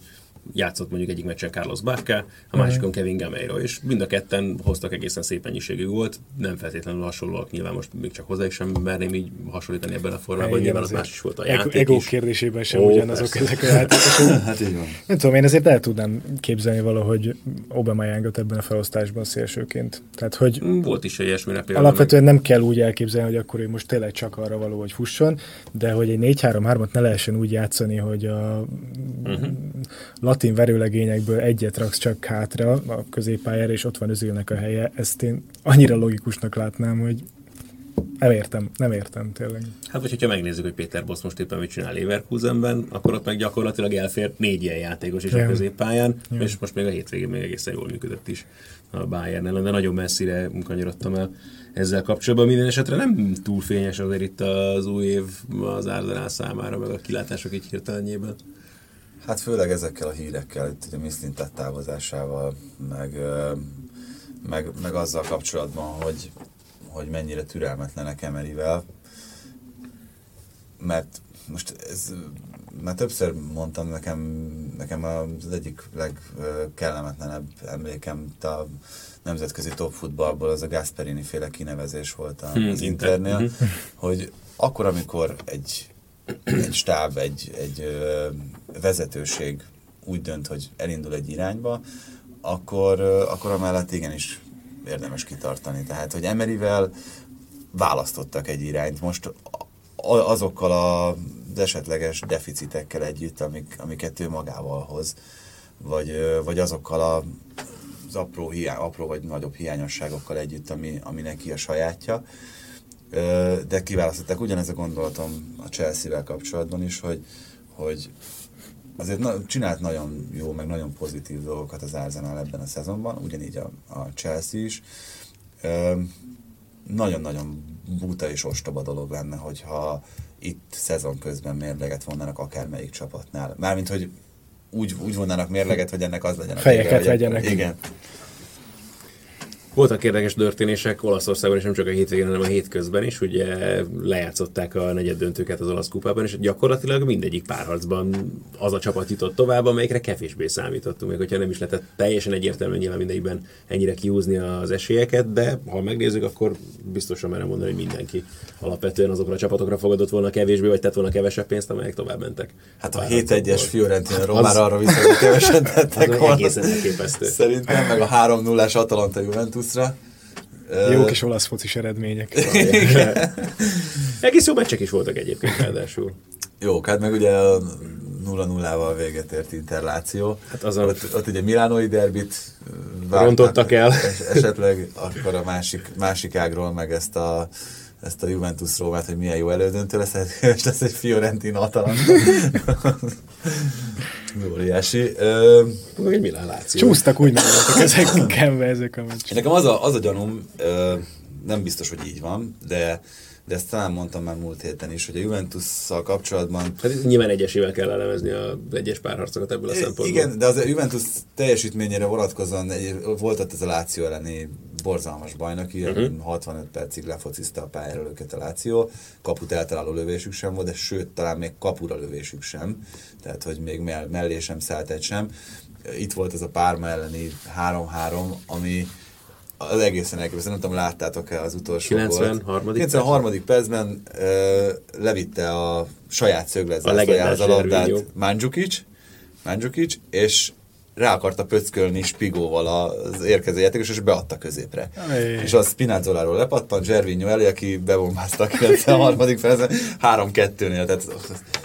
játszott mondjuk egyik meccsen Carlos Bacca, a másikon Kevin Gameiro, és mind a ketten hoztak egészen szép mennyiségű volt, nem feltétlenül hasonlóak, nyilván most még csak hozzá is sem merném így hasonlítani ebben a formában, nyilván az más is volt a játék Ego is. kérdésében sem Ó, ugyanazok persze. ezek a játékosok. hát így van. Nem tudom, én ezért el tudnám képzelni valahogy Aubameyang-ot ebben a felosztásban szélsőként. Tehát, hogy mm, volt is ilyesmire például. Alapvetően meg... nem kell úgy elképzelni, hogy akkor ő most tényleg csak arra való, hogy fusson, de hogy egy 4-3-3-at ne lehessen úgy játszani, hogy a uh-huh latin verőlegényekből egyet raksz csak hátra a középpályára, és ott van özülnek a helye, ezt én annyira logikusnak látnám, hogy nem értem, nem értem tényleg. Hát vagy hogyha megnézzük, hogy Péter Bosz most éppen mit csinál Leverkusenben, akkor ott meg gyakorlatilag elfér négy ilyen játékos is ja. a középpályán, ja. és most még a hétvégén még egészen jól működött is a Bayern ellen, de nagyon messzire kanyarodtam el ezzel kapcsolatban. Minden esetre nem túl fényes azért itt az új év az Arsenal számára, meg a kilátások így hirtelenjében. Hát főleg ezekkel a hírekkel, itt ugye Miszlin távozásával, meg, meg, meg azzal kapcsolatban, hogy, hogy mennyire türelmetlenek Emerivel, mert most ez, már többször mondtam, nekem, nekem az egyik legkellemetlenebb emlékem a nemzetközi top futballból az a Gasperini féle kinevezés volt az hmm, Internél, mhm. hogy akkor, amikor egy egy stáb, egy, egy vezetőség úgy dönt, hogy elindul egy irányba, akkor, akkor amellett igenis érdemes kitartani. Tehát, hogy Emerivel választottak egy irányt. Most azokkal a az esetleges deficitekkel együtt, amik, amiket ő magával hoz, vagy, vagy azokkal a, az apró, hiány, apró vagy nagyobb hiányosságokkal együtt, ami, ami neki a sajátja de kiválasztották. Ugyanez a gondolatom a Chelsea-vel kapcsolatban is, hogy, hogy azért na, csinált nagyon jó, meg nagyon pozitív dolgokat az Arsenal ebben a szezonban, ugyanígy a, a Chelsea is. nagyon-nagyon buta és ostoba dolog lenne, hogyha itt szezon közben mérleget vonnának akármelyik csapatnál. Mármint, hogy úgy, úgy vonnának mérleget, hogy ennek az legyen a Fejeket vegyenek. Igen. Voltak érdekes történések Olaszországban, és nem csak a hétvégén, hanem a hétközben is. Ugye lejátszották a negyed döntőket az olasz kupában, és gyakorlatilag mindegyik párharcban az a csapat jutott tovább, amelyikre kevésbé számítottunk, még hogyha nem is lehetett teljesen egyértelműen nyilván mindegyikben ennyire kiúzni az esélyeket, de ha megnézzük, akkor biztosan merem mondani, hogy mindenki alapvetően azokra a csapatokra fogadott volna kevésbé, vagy tett volna kevesebb pénzt, amelyek tovább mentek. Hát a 7-1-es Fiorentina Romára arra vissza, hogy kevesen tettek volna. Egészen elképesztő. Szerintem meg a 3-0-ás Atalanta Juventus Juventusra. Jó kis olasz focis eredmények. Egész jó meccsek is voltak egyébként ráadásul. Jó, hát meg ugye a 0-0-val véget ért Interláció. Hát az a... ott, ott ugye Milánói derbit rontottak el. Es, esetleg akkor a másik, másik ágról meg ezt a ezt a Juventus Rómát, hogy milyen jó elődöntő lesz, és lesz egy Fiorentina Atalanta. Óriási. Meg egy Milán Láció. Csúsztak úgy voltak ezek kemve ezek a meccsek. Nekem az a, az a gyanúm, ö, nem biztos, hogy így van, de de ezt talán mondtam már múlt héten is, hogy a Juventus-szal kapcsolatban... Hát nyilván egyesével kell elemezni az egyes párharcokat ebből a szempontból. Igen, de az a Juventus teljesítményére vonatkozóan volt ott ez a Láció elleni borzalmas bajnoki, uh-huh. 65 percig lefociszta a pályára őket a Láció, kaput eltaláló lövésük sem volt, de sőt, talán még kapura lövésük sem, tehát hogy még mellé sem szállt egy sem. Itt volt ez a Párma elleni 3-3, ami az egészen elképesztő, nem tudom, láttátok-e az utolsó 93. 93. percben ö, levitte a saját szögletzászlajához a labdát Mandzukic, Mandzukic, és rá akarta pöckölni Spigóval az érkező játékos, és beadta középre. Ay. És az Spinazzoláról lepattant, Zservinyó elé, aki bebombázta a 93. percben, 3-2-nél, tehát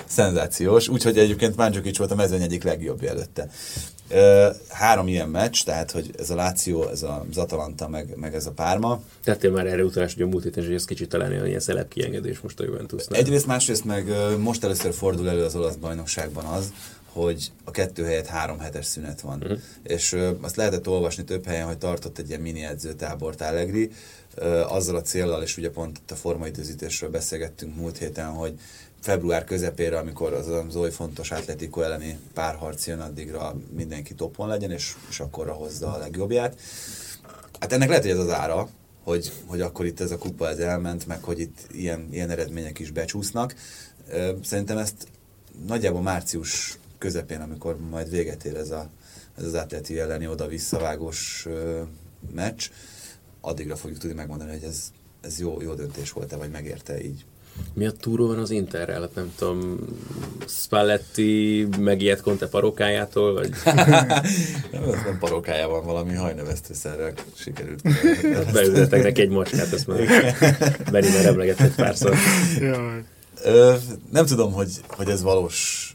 szenzációs. Úgyhogy egyébként Mandzukic volt a mezőny egyik legjobb előtte. Három ilyen meccs, tehát hogy ez a Láció, ez az Atalanta, meg, meg ez a Párma. Tettél már erre utalás, hogy a múlt héten, hogy ez kicsit talán olyan ilyen szelep kiengedés most a Juventusnál. Egyrészt, másrészt meg most először fordul elő az olasz bajnokságban az, hogy a kettő helyett három hetes szünet van. Uh-huh. És ö, azt lehetett olvasni több helyen, hogy tartott egy ilyen mini edzőtábort Allegri, ö, azzal a célral, és ugye pont a formaidőzítésről beszélgettünk múlt héten, hogy február közepére, amikor az az oly fontos Atletico elleni párharc jön, addigra mindenki topon legyen, és, és akkorra hozza a legjobbját. Hát ennek lehet, hogy ez az ára, hogy, hogy akkor itt ez a kupa ez elment, meg hogy itt ilyen, ilyen eredmények is becsúsznak. Szerintem ezt nagyjából március közepén, amikor majd véget ér ez, a, ez az Atleti elleni oda-visszavágós meccs, addigra fogjuk tudni megmondani, hogy ez, ez jó, jó döntés volt-e, vagy megérte így mi a túró van az Interrel? Hát nem tudom, Spalletti megijedt Conte parókájától, vagy? nem, ez nem parókájában, valami hajnövesztőszerrel sikerült. Beültetek neki egy macskát, ezt már Beni már emlegetett párszor. Ö, nem tudom, hogy, hogy ez valós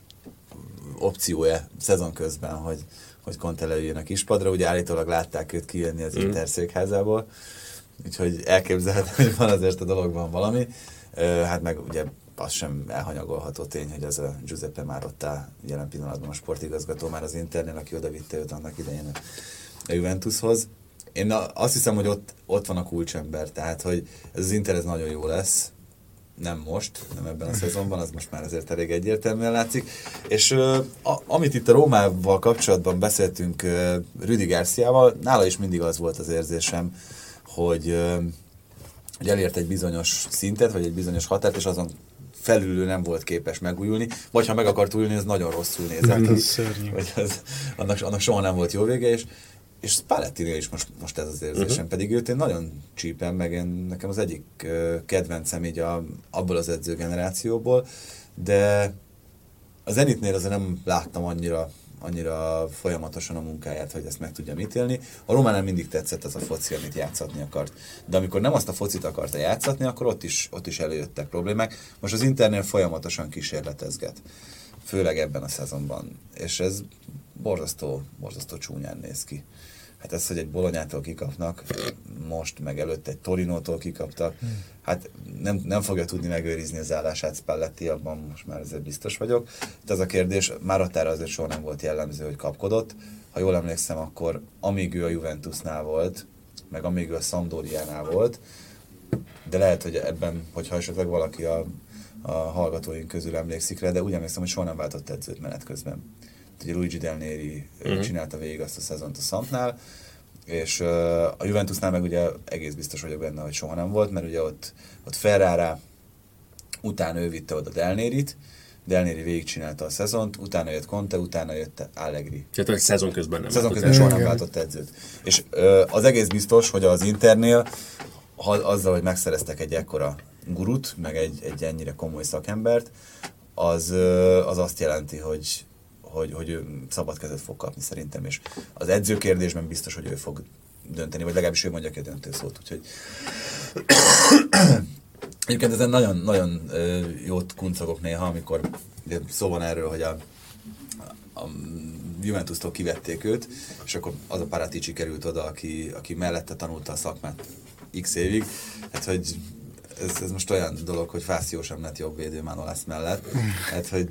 opció-e szezon közben, hogy, hogy Conte leüljön a kispadra. Ugye állítólag látták őt kijönni az mm. Inter székházából, úgyhogy elképzelhető, hogy van azért a dologban valami. Hát meg ugye az sem elhanyagolható tény, hogy az a Giuseppe Márotta jelen pillanatban a sportigazgató már az Internél, aki oda vitte őt annak idején a Juventushoz. Én azt hiszem, hogy ott, ott van a kulcsember, tehát hogy ez az Inter ez nagyon jó lesz, nem most, nem ebben a szezonban, az most már azért elég egyértelműen látszik. És a, amit itt a Rómával kapcsolatban beszéltünk Rüdi Garciával, nála is mindig az volt az érzésem, hogy hogy elért egy bizonyos szintet, vagy egy bizonyos határt, és azon felülő nem volt képes megújulni, vagy ha meg akart újulni, ez nagyon rosszul nézett ki. Vagy az, annak, annak soha nem volt jó vége, és, és Spalletti is most, most ez az érzésem, uh-huh. pedig őt én nagyon csípem, meg én, nekem az egyik kedvencem így a, abból az edzőgenerációból, de az Zenitnél azért nem láttam annyira annyira folyamatosan a munkáját, hogy ezt meg tudja ítélni. A Románál mindig tetszett az a foci, amit játszatni akart. De amikor nem azt a focit akarta játszatni, akkor ott is, ott is előjöttek problémák. Most az Internél folyamatosan kísérletezget. Főleg ebben a szezonban. És ez borzasztó, borzasztó csúnyán néz ki. Hát ez, hogy egy Bolonyától kikapnak, most meg előtt egy Torinótól kikaptak, hát nem, nem fogja tudni megőrizni az állását Spalletti, abban most már ezért biztos vagyok. De az a kérdés, már Máratára azért soha nem volt jellemző, hogy kapkodott. Ha jól emlékszem, akkor amíg ő a Juventusnál volt, meg amíg ő a Sampdoriánál volt, de lehet, hogy ebben, hogyha esetleg valaki a, a hallgatóink közül emlékszik rá, de úgy emlékszem, hogy soha nem váltott edzőt menet közben ugye Luigi Del Neri uh-huh. csinálta végig azt a szezont a Sampnál, és uh, a Juventusnál meg ugye egész biztos vagyok benne, hogy soha nem volt, mert ugye ott, ott Ferrara, utána ő vitte oda Del Neri végigcsinálta a szezont, utána jött Conte, utána jött Allegri. Tehát egy szezon közben nem Szezon közben soha nem váltott edzőt. És uh, az egész biztos, hogy az Internél ha, azzal, hogy megszereztek egy ekkora gurut, meg egy, egy ennyire komoly szakembert, az, az azt jelenti, hogy, hogy, hogy ő szabad kezet fog kapni szerintem, és az edző kérdésben biztos, hogy ő fog dönteni, vagy legalábbis ő mondja ki a döntőszót, úgyhogy Egyébként ezen nagyon, nagyon jót kuncogok néha, amikor szó van erről, hogy a, a Juventus-tól kivették őt, és akkor az a Paratici került oda, aki, aki mellette tanulta a szakmát x évig. Hát, hogy ez, ez most olyan dolog, hogy Fáció sem lett jobb védő Manolász mellett. Hát, hogy,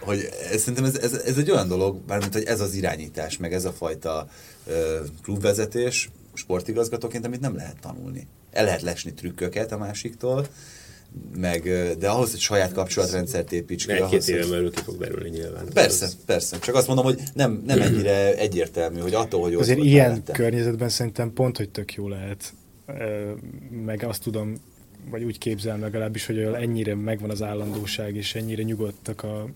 hogy ez, szerintem ez, ez, ez, egy olyan dolog, mármint, hogy ez az irányítás, meg ez a fajta ö, klubvezetés sportigazgatóként, amit nem lehet tanulni. El lehet lesni trükköket a másiktól, meg, de ahhoz, hogy saját kapcsolatrendszert építs ki. Egy-két éven belül ki fog derülni nyilván. Persze, az... persze. Csak azt mondom, hogy nem, nem ennyire egyértelmű, hogy attól, hogy Azért ilyen mellette. környezetben szerintem pont, hogy tök jó lehet. Meg azt tudom, vagy úgy képzelem legalábbis, hogy ennyire megvan az állandóság, és ennyire nyugodtak a,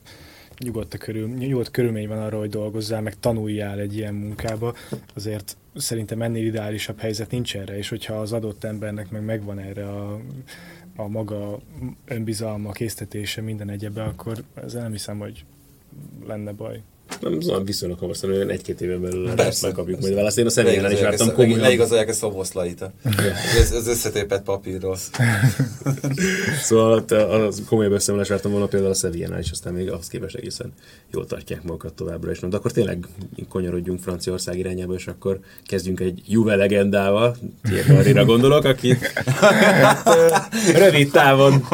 nyugodt, a körül, nyugodt körülmény van arra, hogy dolgozzál, meg tanuljál egy ilyen munkába, azért szerintem ennél ideálisabb helyzet nincs erre, és hogyha az adott embernek meg megvan erre a a maga önbizalma, késztetése, minden egyebe, akkor ezzel nem hiszem, hogy lenne baj. Nem, szóval viszonylag hamar hogy egy-két éven belül Persze, megkapjuk majd választ. Én a személyen is vártam komolyan. Leigazolják ezt a voszlait. ez, ez összetépett papírról. szóval a komoly beszámolás vártam volna például a Sevillánál is, aztán még azt képest egészen jól tartják magukat továbbra is. De akkor tényleg konyarodjunk Franciaország irányába, és akkor kezdjünk egy Juve legendával, Thierry gondolok, aki rövid távon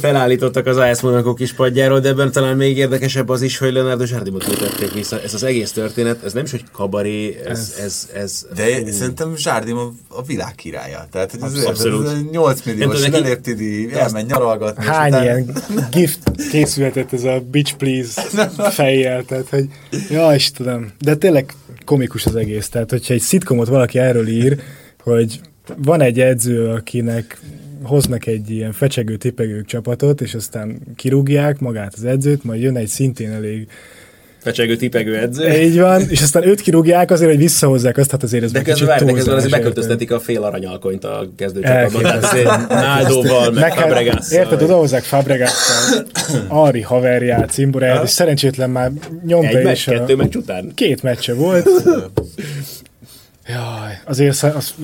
felállítottak az AS Monaco kispadjáról, de ebben talán még érdekesebb az is, hogy Leonardo Zsárdimot térjek vissza. Ez az egész történet, ez nem is, hogy kabaré, ez... ez, ez de uh, szerintem Zsárdim a, a világ királya. Tehát, ez, abszolút. ez, ez 8 milliós elérti díj, elmegy nyaralgatni. Hány után... ilyen gift készülhetett ez a Bitch Please fejjel, tehát, hogy ja, Istenem. De tényleg komikus az egész. Tehát, hogyha egy szitkomot valaki erről ír, hogy van egy edző, akinek hoznak egy ilyen fecsegő, tipegő csapatot, és aztán kirúgják magát az edzőt, majd jön egy szintén elég fecsegő, tipegő edző. Így van, és aztán őt kirúgják azért, hogy visszahozzák azt, hát azért ez de közben, várj, de közben azért beköltöztetik a fél aranyalkonyt a kezdőcsapatban. Náldóval, meg Fabregasszal. Érted, oda hozzák Fabregasszal, Ari haverját, Cimboráját, és szerencsétlen már nyomta Egy is. Meccs, kettő meccs után. Két meccse volt. Jaj, azért az,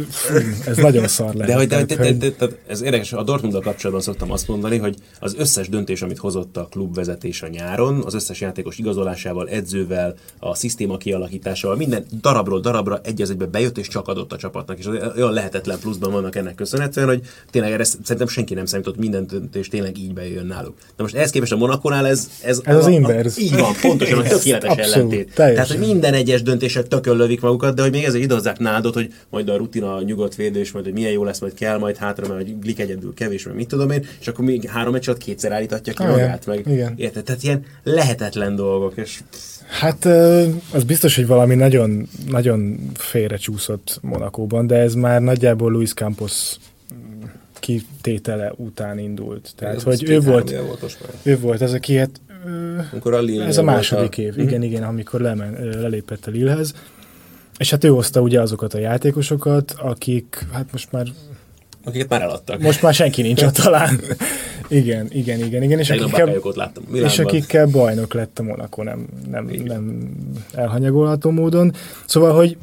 ez nagyon szar lehet. De, hogy, de, de, de, de, de, ez érdekes, a Dortmunddal kapcsolatban szoktam azt mondani, hogy az összes döntés, amit hozott a klubvezetés a nyáron, az összes játékos igazolásával, edzővel, a szisztéma kialakításával, minden darabról darabra egy az egybe bejött és csak adott a csapatnak. És olyan lehetetlen pluszban vannak ennek köszönhetően, hogy tényleg erre szerintem senki nem számított, minden döntés tényleg így bejön náluk. De most ehhez képest a Monakonál ez, ez, ez a, az inverz. Így van, pontosan a tökéletes Abszolút, ellentét. Teljesen. Tehát, hogy minden egyes döntések tökön lövik magukat, de hogy még ezért idhozzák hívták nádot, hogy majd a rutina, a nyugodt védés, majd hogy milyen jó lesz, majd kell majd hátra, mert hogy Glik egyedül kevés, mert mit tudom én, és akkor még három meccset kétszer állítatja ki igen, magát, meg igen. érted? Tehát ilyen lehetetlen dolgok, és Hát az biztos, hogy valami nagyon, nagyon félrecsúszott Monakóban, de ez már nagyjából Luis Campos kitétele után indult. Tehát, ez hogy ő volt, volt ő volt ez, aki hát a ez a második a... év, igen, igen, amikor lemen, lelépett a Lillehez, és hát ő hozta ugye azokat a játékosokat, akik, hát most már Akiket már eladtak. Most már senki nincs ott talán. igen, igen, igen, igen. És akikkel, ott láttam. És akikkel bajnok lett a Monaco, nem, nem, nem elhanyagolható módon. Szóval, hogy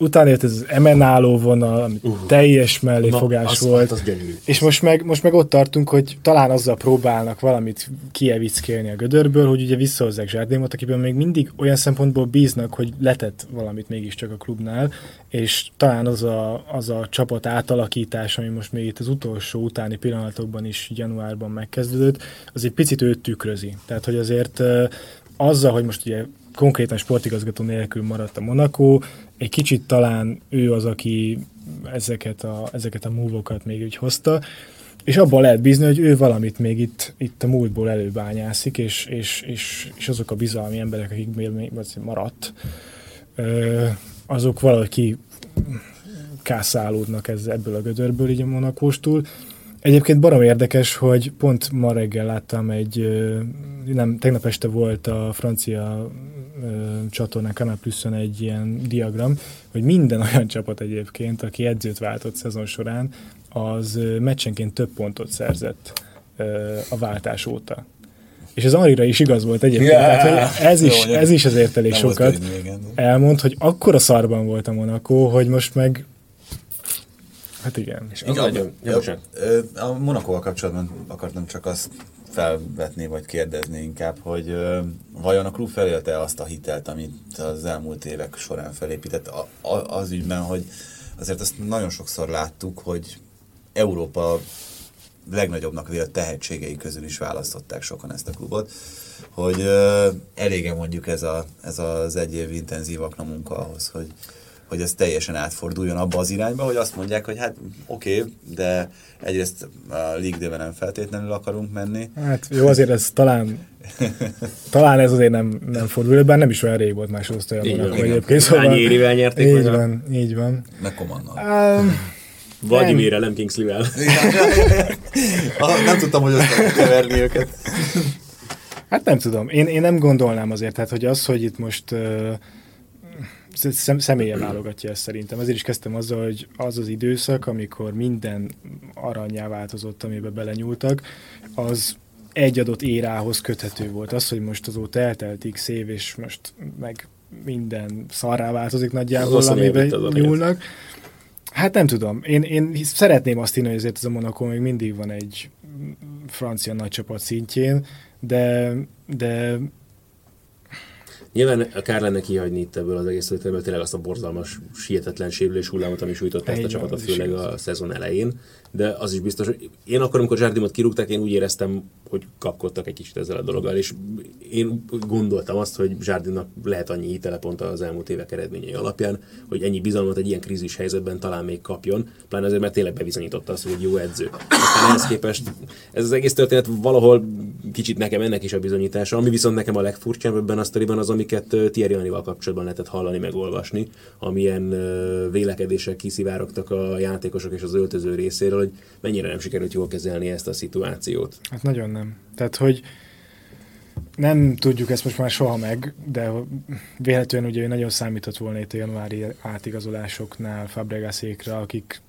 utána jött ez az emenáló vonal, ami uh, teljes melléfogás Na, volt. Az, az és most meg, most meg ott tartunk, hogy talán azzal próbálnak valamit kievickélni a gödörből, hogy ugye visszahozzák Zsárdémot, akiben még mindig olyan szempontból bíznak, hogy letett valamit mégiscsak a klubnál, és talán az a, az a csapat átalakítás, ami most még itt az utolsó utáni pillanatokban is januárban megkezdődött, az egy picit őt tükrözi. Tehát, hogy azért azzal, hogy most ugye konkrétan sportigazgató nélkül maradt a Monaco, egy kicsit talán ő az, aki ezeket a, ezeket a múvokat még úgy hozta, és abban lehet bízni, hogy ő valamit még itt, itt a múltból előbányászik, és, és, és, és azok a bizalmi emberek, akik még maradt, azok valahogy ki kászálódnak ez, ebből a gödörből így a Monakóstól. Egyébként barom érdekes, hogy pont ma reggel láttam egy, nem, tegnap este volt a francia csatornán, Canal Pluson egy ilyen diagram, hogy minden olyan csapat egyébként, aki edzőt váltott szezon során, az meccsenként több pontot szerzett a váltás óta. És ez Arira is igaz volt egyébként. Yeah. Tehát, hogy ez, is, ez is azért elég sokat elmond, hogy akkora szarban volt a Monaco, hogy most meg Hát igen. És az nagyon, a Monakóval kapcsolatban akartam csak azt felvetni, vagy kérdezni inkább, hogy vajon a klub felélte azt a hitelt, amit az elmúlt évek során felépített a, a, az ügyben, hogy azért azt nagyon sokszor láttuk, hogy Európa legnagyobbnak vélt tehetségei közül is választották sokan ezt a klubot, hogy ö, elége mondjuk ez, a, ez az egy év intenzív akna munka ahhoz, hogy, hogy ez teljesen átforduljon abba az irányba, hogy azt mondják, hogy hát oké, okay, de egyrészt a League nem feltétlenül akarunk menni. Hát jó, azért ez talán talán ez azért nem, nem fordul, bár nem is olyan rég volt másodosztályon Monaco egyébként. Szóval, Hány érivel nyerték így van, a... így van. Meg Komannal. Um, Vladimir nem Kingsley-vel. nem tudtam, hogy össze keverni őket. Hát nem tudom. Én, én nem gondolnám azért, tehát, hogy az, hogy itt most uh, szem, személye válogatja ezt szerintem. Ezért is kezdtem azzal, hogy az az időszak, amikor minden aranyá változott, amiben belenyúltak, az egy adott érához köthető volt. Az, hogy most azóta eltelt x év, és most meg minden szarrá változik nagyjából, amiben nyúlnak. Hát nem tudom. Én, én szeretném azt hinni, hogy azért ez a Monaco még mindig van egy francia nagycsapat szintjén, de, de Nyilván kár lenne kihagyni itt ebből az egész történetből tényleg azt a borzalmas, sietetlen sérülés hullámot, ami sújtotta ezt a csapatot, főleg a szezon elején de az is biztos, hogy én akkor, amikor Zsárdimot kirúgták, én úgy éreztem, hogy kapkodtak egy kicsit ezzel a dologgal, és én gondoltam azt, hogy Zsárdimnak lehet annyi hitele pont az elmúlt évek eredményei alapján, hogy ennyi bizalmat egy ilyen krízis helyzetben talán még kapjon, pláne azért, mert tényleg bebizonyította azt, hogy jó edző. Aztán ehhez képest ez az egész történet valahol kicsit nekem ennek is a bizonyítása, ami viszont nekem a legfurcsább ebben a sztoriban az, amiket Thierry Anival kapcsolatban lehetett hallani, meg olvasni, amilyen vélekedések kiszivárogtak a játékosok és az öltöző részéről, hogy mennyire nem sikerült jól kezelni ezt a szituációt. Hát nagyon nem. Tehát, hogy nem tudjuk ezt most már soha meg, de véletlenül ugye nagyon számított volna itt a januári átigazolásoknál Fabregasékra, akik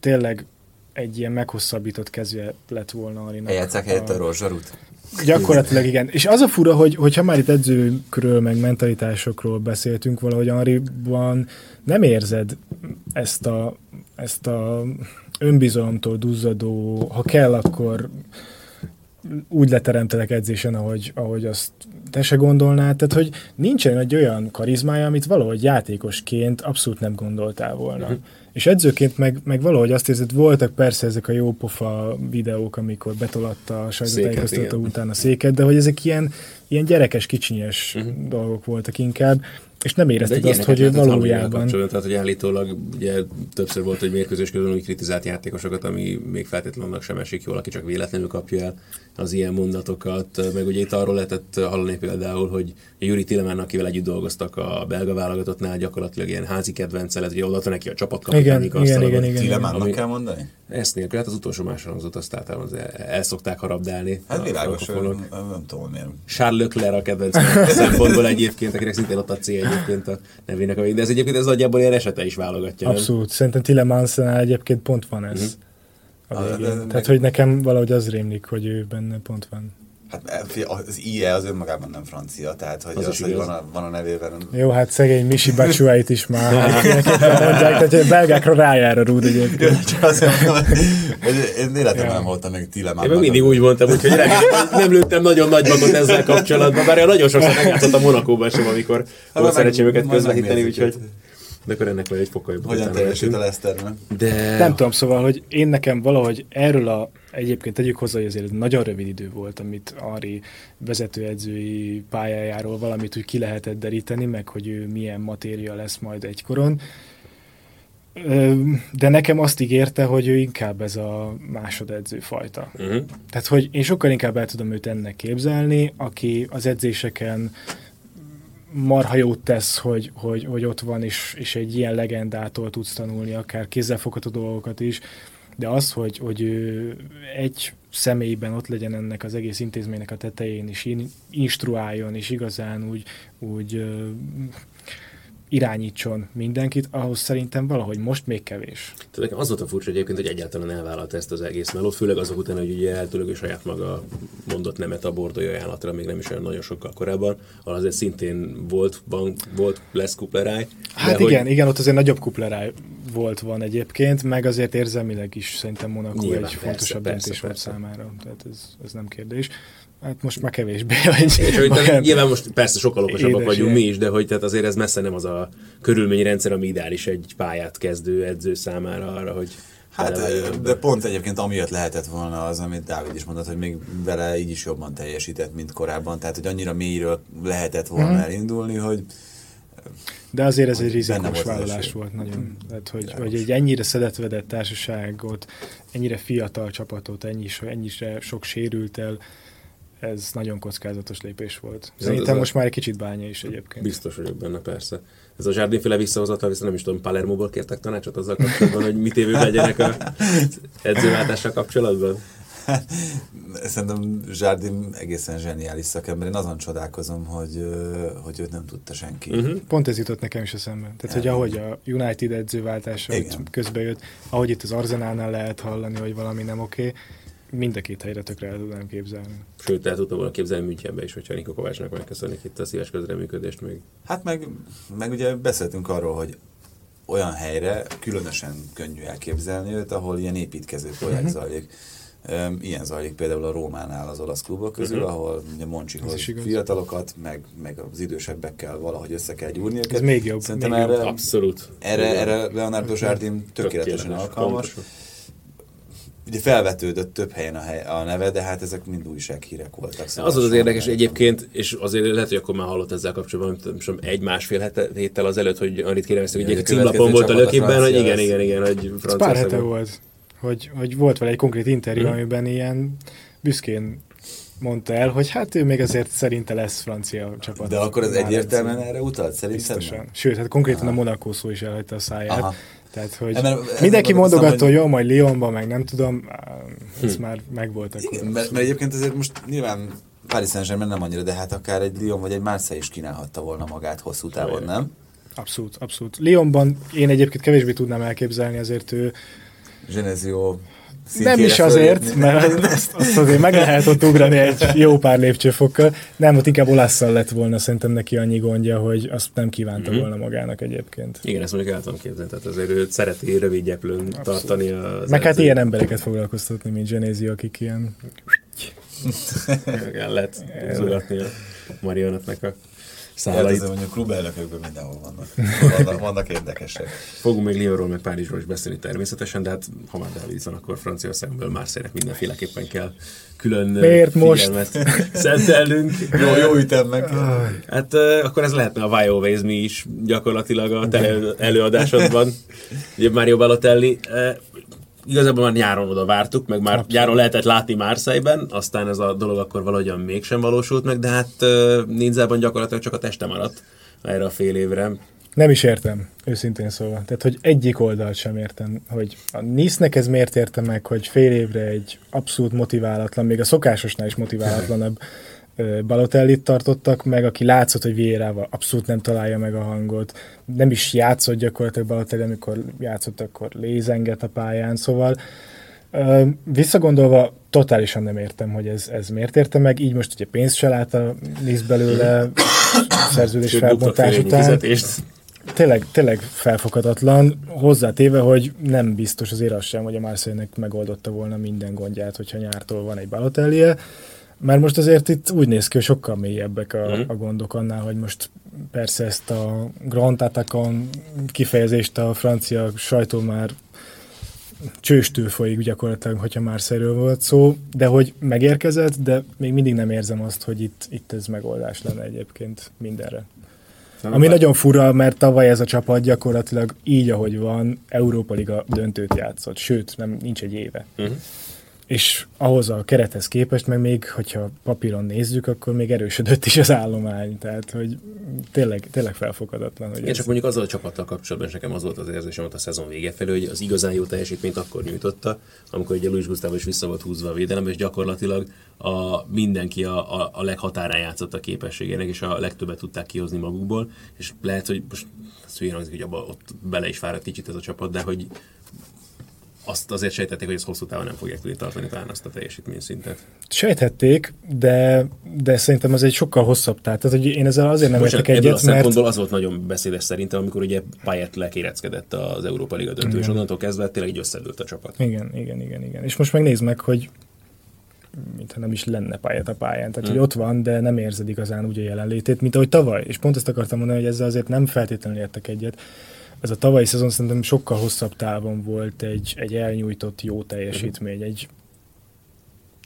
tényleg egy ilyen meghosszabbított kezve lett volna Arinak. Eljátszák helyett a, a Rozsarut? Gyakorlatilag igen. És az a fura, hogy, hogyha már itt edzőkről, meg mentalitásokról beszéltünk, valahogy Ariban nem érzed ezt a, ezt a önbizalomtól duzzadó, ha kell, akkor úgy leteremtelek edzésen, ahogy, ahogy azt te se gondolnád, tehát hogy nincsen egy olyan karizmája, amit valahogy játékosként abszolút nem gondoltál volna. Uh-huh. És edzőként meg, meg valahogy azt érzed, voltak persze ezek a jó pofa videók, amikor betolatta a sajtótájékoztató után a széket, de hogy ezek ilyen, ilyen gyerekes, kicsinyes uh-huh. dolgok voltak inkább, és nem érezted azt, hogy ő valójában... Tehát, hogy állítólag ugye többször volt, hogy mérkőzés közben úgy kritizált játékosokat, ami még feltétlenül annak sem esik jól, aki csak véletlenül kapja el az ilyen mondatokat. Meg ugye itt arról lehetett hallani például, hogy Juri Tillemán, akivel együtt dolgoztak a belga válogatottnál, gyakorlatilag ilyen házi kedvence lett, hogy odaadta neki a csapatkapitány. Igen, igen, igen, igen, Tillemánnak kell mondani? Ezt nélkül, hát az utolsó másodszor azt általában az el, el szokták harabdálni. Hát világos, nem, nem tudom miért. Charles Leclerc a kedvenc szempontból egyébként, akinek szintén ott a C egyébként a nevének a de ez egyébként ez nagyjából ilyen esete is válogatja. Abszolút, nem? szerintem Tillemansnál egyébként pont van ez. Mm-hmm. A végén. De, de, Tehát, meg... hogy nekem valahogy az rémlik, hogy ő benne pont van. Hát e, az IE az önmagában nem francia, tehát hogy az, az hogy van a, van a nevében. Jó, hát szegény Misi Bacsúáit is már mondják, tehát belgákra rájár a rúd egyébként. Csak azért mondom, hogy én életemben nem voltam meg Tilemán. Én mindig úgy mondtam, hogy nem lőttem nagyon nagy magot ezzel kapcsolatban, bár nagyon sokszor megjátszott a Monakóban sem, amikor hát volt szerencsém őket közvetíteni, úgyhogy de akkor ennek vagy egy fokkal jobb. Hogyan teljesült a Leszterben? De... Nem tudom, szóval, hogy én nekem valahogy erről a, egyébként tegyük hozzá, hogy azért nagyon rövid idő volt, amit Ari vezetőedzői pályájáról valamit úgy ki lehetett deríteni, meg hogy ő milyen matéria lesz majd egykoron. De nekem azt ígérte, hogy ő inkább ez a másodedző fajta. Uh-huh. Tehát, hogy én sokkal inkább el tudom őt ennek képzelni, aki az edzéseken marha jót tesz, hogy, hogy, hogy ott van, és, és egy ilyen legendától tudsz tanulni, akár kézzelfogható dolgokat is, de az, hogy, hogy egy személyben ott legyen ennek az egész intézménynek a tetején, és instruáljon, és igazán úgy, úgy irányítson mindenkit, ahhoz szerintem valahogy most még kevés. Tehát nekem az volt a furcsa egyébként, hogy egyáltalán elvállalta ezt az egész melót, főleg azok után, hogy ugye eltőleg saját maga mondott nemet a bordói ajánlatra, még nem is olyan nagyon sokkal korábban, ahol azért szintén volt, van, volt lesz kupleráj. Hát igen, hogy... igen, ott azért nagyobb kupleráj volt van egyébként, meg azért érzelmileg is szerintem Monaco Nyilván, egy persze, fontosabb döntés volt számára, tehát ez, ez nem kérdés Hát most már kevésbé. Vagy, és hogy tehát, nyilván most persze sokkal okosabbak vagyunk mi is, de hogy tehát azért ez messze nem az a körülményrendszer, ami ideális egy pályát kezdő edző számára arra, hogy Hát, de pont egyébként amiatt lehetett volna az, amit Dávid is mondott, hogy még vele így is jobban teljesített, mint korábban. Tehát, hogy annyira mélyről lehetett volna mm. elindulni, hogy de azért ez egy rizikós vállalás volt nagyon. Tehát, hogy, hogy egy ennyire szedetvedett társaságot, ennyire fiatal csapatot, ennyi, ennyire sok sérült el, ez nagyon kockázatos lépés volt. Szerintem most már egy kicsit bánya is egyébként. Biztos vagyok benne, persze. Ez a zsárdénféle visszahozatal, viszont nem is tudom, Palermo-ból kértek tanácsot azzal kapcsolatban, hogy mit évő legyenek a edzőváltásra kapcsolatban? Szerintem Zsárdim egészen zseniális szakember. Én azon csodálkozom, hogy, hogy őt nem tudta senki. Uh-huh. Pont ez jutott nekem is eszembe. Tehát, hogy ahogy a United edzőváltása közbe jött, ahogy itt az Arzenálnál lehet hallani, hogy valami nem oké, okay, mind a két helyre tökre el tudnám képzelni. Sőt, el tudtam volna képzelni Münchenbe is, hogyha Niko Kovácsnak megköszönnék itt a szíves közreműködést még. Hát meg, meg ugye beszéltünk arról, hogy olyan helyre különösen könnyű elképzelni őt, ahol ilyen építkező projekt uh-huh. zajlik. Ilyen zajlik például a Rómánál az olasz klubok közül, uh-huh. ahol ugye Moncsihoz fiatalokat, meg, meg az idősebbekkel valahogy össze kell gyúrni őket. Ez még jobb. Szerintem még erre, jobb. Abszolút. Erre, erre Leonardo Jardim tökéletesen alkalmas. Pontosan ugye felvetődött több helyen a, hely, a neve, de hát ezek mind újsághírek voltak. Szóval az az, az érdekes egyébként, és azért lehet, hogy akkor már hallott ezzel kapcsolatban, nem egy-másfél héttel azelőtt, hogy annyit kérdeztek, hogy egy címlapon volt a lökében, hogy igen, igen, igen, hogy francia. Pár hete volt, hogy, hogy volt vele egy konkrét interjú, hmm. amiben ilyen büszkén mondta el, hogy hát ő még azért szerinte lesz francia csapat. De akkor ez egyértelműen erre utalt, szerintem? Biztosan. Sőt, hát konkrétan Aha. a Monaco szó is elhagyta a száját. Aha. Tehát, hogy mert, mindenki mondogatta, hogy jó, majd Lyonban, meg nem tudom, ez hm. már megvolt akkor. Igen, mert, mert egyébként azért most nyilván Paris Saint-Germain nem annyira, de hát akár egy Lyon vagy egy Marseille is kínálhatta volna magát hosszú távon, nem? Abszolút, abszolút. Lyonban én egyébként kevésbé tudnám elképzelni, azért ő Genesio nem is azért, fölépni. mert azt, azt azért meg lehet ott ugrani egy jó pár lépcsőfokkal. Nem, ott inkább olasszal lett volna szerintem neki annyi gondja, hogy azt nem kívánta mm-hmm. volna magának egyébként. Igen, ezt mondjuk el tudom képzelni, tehát azért ő szereti rövid gyeplőn tartani a. Meg hát ilyen embereket foglalkoztatni, mint Genézio, akik ilyen... Lehet zugatni a marionetnek a szálait. Hát mondjuk klubelnökökben mindenhol vannak. vannak. Vannak érdekesek. Fogunk még Lyonról, meg Párizsról is beszélni természetesen, de hát ha már David van, akkor Franciaországből Márszének mindenféleképpen kell külön Miért figyelmet most? szentelnünk. jó, jó ütem meg. Hát akkor ez lehetne a Why Always Me is gyakorlatilag a te előadásodban. Ugye Mario Balotelli igazából már nyáron oda vártuk, meg már Abszolút. nyáron lehetett látni Márszájban, aztán ez a dolog akkor valahogyan mégsem valósult meg, de hát uh, Ninzában gyakorlatilag csak a teste maradt erre a fél évre. Nem is értem, őszintén szóval. Tehát, hogy egyik oldalt sem értem, hogy a Nisznek ez miért értem meg, hogy fél évre egy abszolút motiválatlan, még a szokásosnál is motiválatlanabb Balotellit tartottak meg, aki látszott, hogy Vieirával abszolút nem találja meg a hangot. Nem is játszott gyakorlatilag Balotelli, amikor játszott, akkor lézenget a pályán, szóval visszagondolva totálisan nem értem, hogy ez, ez miért értem meg, így most ugye pénzt se lát a Nisz belőle szerződés felbontás után. Tényleg, tényleg felfoghatatlan, hozzátéve, hogy nem biztos azért az sem, hogy a marseille megoldotta volna minden gondját, hogyha nyártól van egy Balotellie. Mert most azért itt úgy néz ki, hogy sokkal mélyebbek a, mm. a gondok annál, hogy most persze ezt a Grand Attackon kifejezést a francia sajtó már csőstől folyik gyakorlatilag, hogyha már szerről volt szó, de hogy megérkezett, de még mindig nem érzem azt, hogy itt, itt ez megoldás lenne egyébként mindenre. Nem Ami nagyon fura, mert tavaly ez a csapat gyakorlatilag így, ahogy van, Európa Liga döntőt játszott, sőt, nem, nincs egy éve. Uh-huh és ahhoz a kerethez képest, meg még, hogyha papíron nézzük, akkor még erősödött is az állomány, tehát hogy tényleg, tényleg felfogadatlan. Hogy Igen, ez... csak mondjuk azzal a csapattal kapcsolatban és nekem az volt az érzésem ott a szezon vége felé, hogy az igazán jó teljesítményt akkor nyújtotta, amikor ugye Luis Gustavo is vissza volt húzva a védelem, és gyakorlatilag a, mindenki a, a, a leghatárán játszott a képességének, és a legtöbbet tudták kihozni magukból, és lehet, hogy most ez hogy abba ott bele is fáradt kicsit ez a csapat, de hogy azt azért sejtették, hogy ez hosszú távon nem fogják tudni tartani talán azt a teljesítményszintet. Sejthették, de, de szerintem az egy sokkal hosszabb. Tehát, tehát hogy én ezzel azért nem értek egyet, a szempontból az volt nagyon beszédes szerintem, amikor ugye Payet lekéreckedett az Európa Liga döntő, és onnantól kezdve tényleg így összedőlt a csapat. Igen, igen, igen, igen. És most megnézd meg, hogy mintha nem is lenne pályát a pályán. Tehát, hmm. hogy ott van, de nem érzed igazán úgy a jelenlétét, mint ahogy tavaly. És pont ezt akartam mondani, hogy ezzel azért nem feltétlenül értek egyet. Ez a tavalyi szezon szerintem sokkal hosszabb távon volt egy, egy elnyújtott jó teljesítmény, egy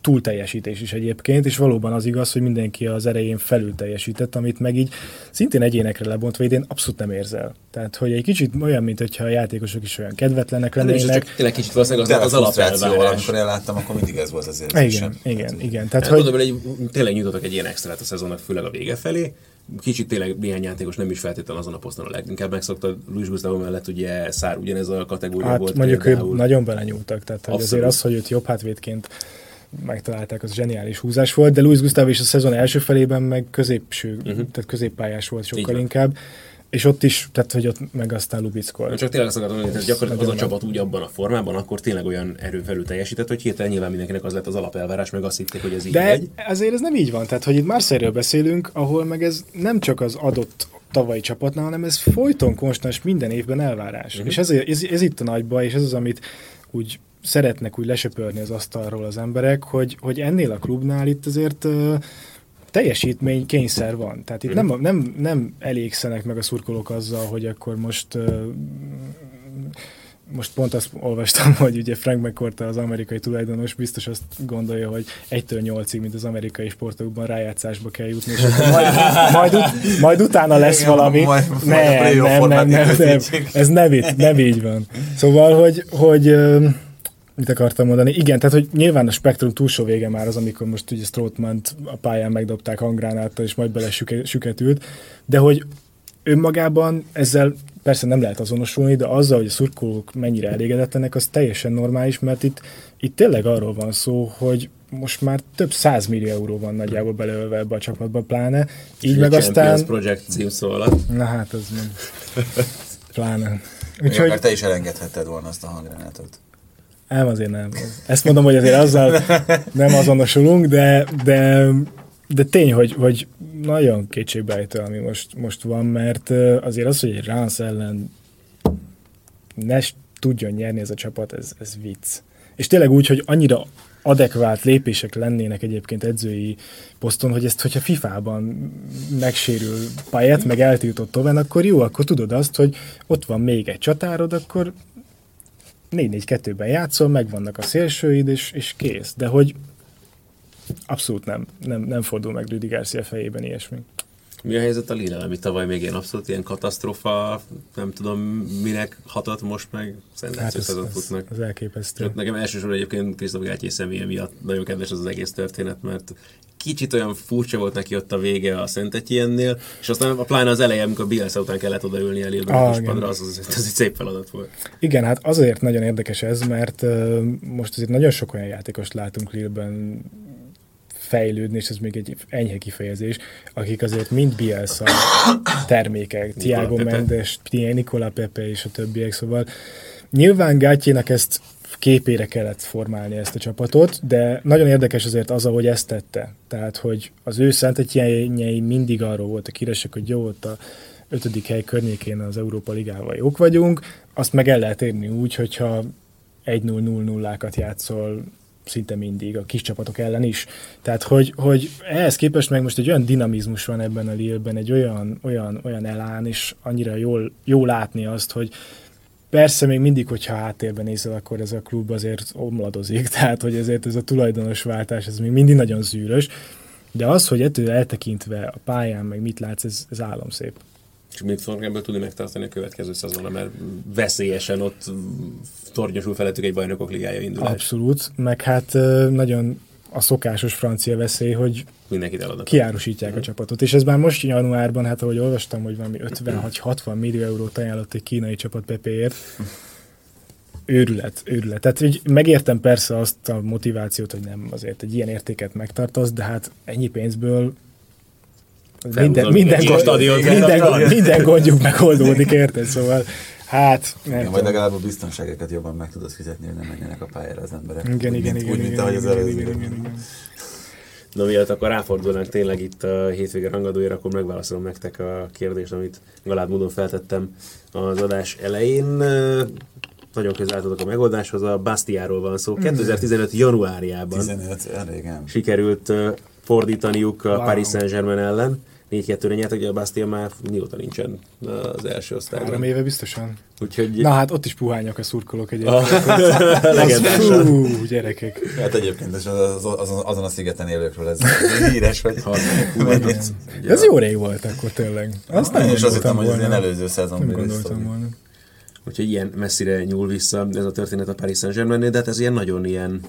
túl teljesítés is egyébként, és valóban az igaz, hogy mindenki az erején felül teljesített, amit meg így szintén egyénekre lebontva idén abszolút nem érzel. Tehát, hogy egy kicsit olyan, mint hogyha a játékosok is olyan kedvetlenek hát lennének. Tényleg kicsit valószínűleg az, az alapelvárás. Amikor elláttam, akkor mindig ez volt az érzésem. Igen, igen, igen. Tehát, hát, hogy... Mondom, egy, tényleg nyújtottak egy ilyen extrát a szezonnak, főleg a vége felé, kicsit tényleg néhány játékos nem is feltétlenül azon a poszton a leginkább megszokta. Luis Gustavo mellett ugye Szár ugyanez a kategória hát, volt. mondjuk ők nagyon belenyúltak, tehát hogy azért az, hogy őt jobb hátvédként megtalálták, az zseniális húzás volt, de Luis Gustavo is a szezon első felében meg középső, uh-huh. tehát középpályás volt sokkal inkább. És ott is, tehát hogy ott meg aztán Lubickolt. Csak tényleg azt akartam mondani, hogy gyakorlatilag az a csapat úgy abban a formában, akkor tényleg olyan erőfelül teljesített, hogy hirtelen nyilván mindenkinek az lett az alapelvárás, meg azt hitték, hogy ez így De megy. azért ez nem így van, tehát hogy itt Marseille-ről beszélünk, ahol meg ez nem csak az adott tavalyi csapatnál, hanem ez folyton konstans minden évben elvárás. Uh-huh. És ez, ez, ez, itt a nagy baj, és ez az, amit úgy szeretnek úgy lesöpörni az asztalról az emberek, hogy, hogy ennél a klubnál itt azért uh, teljesítmény kényszer van. Tehát itt nem, nem, nem elégszenek meg a szurkolók azzal, hogy akkor most uh, most pont azt olvastam, hogy ugye Frank McCourta az amerikai tulajdonos biztos azt gondolja, hogy 1-től 8-ig, mint az amerikai sportokban rájátszásba kell jutni, és majd, majd, ut- majd utána lesz Igen, valami. Majd, nem, nem, nem, nem, nem, ez nem, nem így van. Szóval, hogy, hogy Mit akartam mondani? Igen, tehát hogy nyilván a spektrum túlsó vége már az, amikor most ugye strootman a pályán megdobták hangránáttal, és majd bele süketült, de hogy önmagában ezzel persze nem lehet azonosulni, de azzal, hogy a szurkolók mennyire elégedetlenek, az teljesen normális, mert itt, itt tényleg arról van szó, hogy most már több millió euró van nagyjából belőle ebbe a csapatba, pláne. Így meg aztán... Project címszó alatt. Na hát, az nem. Pláne. Úgyhogy... te is elengedhetted volna azt a hangrenátot. Nem, azért nem. Ezt mondom, hogy azért azzal nem azonosulunk, de, de, de tény, hogy, hogy nagyon kétségbejtő, ami most, most van, mert azért az, hogy egy Ránsz ellen ne tudjon nyerni ez a csapat, ez, ez vicc. És tényleg úgy, hogy annyira adekvát lépések lennének egyébként edzői poszton, hogy ezt, hogyha FIFA-ban megsérül Payet, meg eltiltott tovább, akkor jó, akkor tudod azt, hogy ott van még egy csatárod, akkor 4-4-2-ben játszol, megvannak a szélsőid, és, és kész. De hogy abszolút nem, nem, nem fordul meg Rüdi Garcia fejében ilyesmi. Mi a helyzet a Lille, ami tavaly még ilyen abszolút ilyen katasztrofa, nem tudom minek hatott, most meg szenzációs hát ez, futnak. Ez, ez elképesztő. Csak nekem elsősorban egyébként Krisztof Gátyé személye miatt nagyon kedves az, az egész történet, mert kicsit olyan furcsa volt neki ott a vége a Szentetiennél, és aztán a pláne az eleje, amikor Bielsa után kellett odaülni a Lille ah, az, az, az, az egy szép feladat volt. Igen, hát azért nagyon érdekes ez, mert uh, most azért nagyon sok olyan játékost látunk Lille-ben fejlődni, és ez még egy enyhe kifejezés, akik azért mind Bielsa termékek, Tiago Mendes, Nikola Pepe és a többiek, szóval nyilván Gátyének ezt képére kellett formálni ezt a csapatot, de nagyon érdekes azért az, ahogy ezt tette. Tehát, hogy az ő szentetjényei mindig arról voltak híresek, hogy jó, ott a ötödik hely környékén az Európa Ligával jók vagyunk, azt meg el lehet érni úgy, hogyha 1-0-0-0-ákat játszol szinte mindig, a kis csapatok ellen is. Tehát, hogy, hogy ehhez képest meg most egy olyan dinamizmus van ebben a Lille-ben, egy olyan, olyan, olyan elán, és annyira jól, jól látni azt, hogy Persze még mindig, hogyha háttérben nézel, akkor ez a klub azért omladozik, tehát hogy ezért ez a tulajdonos váltás, ez még mindig nagyon zűrös, de az, hogy ettől eltekintve a pályán meg mit látsz, ez, ez álomszép. És mit fogunk ebből tudni megtartani a következő szezonra, mert veszélyesen ott tornyosul felettük egy bajnokok ligája indulás. Abszolút, meg hát nagyon a szokásos francia veszély, hogy mindenkit eladat. Kiárusítják mm. a csapatot. És ez már most januárban, hát ahogy olvastam, hogy valami 50 vagy 60 millió eurót ajánlott egy kínai csapat Pepéért. Őrület, őrület. Tehát hogy megértem persze azt a motivációt, hogy nem azért egy ilyen értéket megtartasz, de hát ennyi pénzből minden, minden, gond, minden, minden gondjuk megoldódik, érted? Szóval Hát, nem igen, Vagy legalább a biztonságeket jobban meg tudod fizetni, hogy nem menjenek a pályára az emberek. Igen, úgy, igen, mint, igen, úgy, igen, mint ahogy az előző. Igen, igen, igen. Na miatt akkor ráfordulnánk tényleg itt a hétvége rangadójára, akkor megválaszolom nektek a kérdést, amit galább módon feltettem az adás elején. nagyon közel álltatok a megoldáshoz, a Bastiáról van szó. 2015. januárjában 15, elég, nem. sikerült fordítaniuk a Wow. Paris Saint-Germain ellen. 4-2-re nyertek, ugye a Bastia már mióta nincsen az első Három osztályban. éve biztosan. Úgyhogy Na hát ott is puhányok a szurkolók egyébként. Ah, legendás. Fú, gyerekek. Hát egyébként az, az, azon, azon a szigeten élőkről ez híres, hogy... Ez jó rég volt akkor tényleg. Azt nem Én is azt hittem, hogy ez ilyen előző Nem szezonban gondoltam volna. Úgyhogy ilyen messzire nyúl vissza ez a történet a Paris Saint-Germainnél, de hát ez ilyen nagyon ilyen...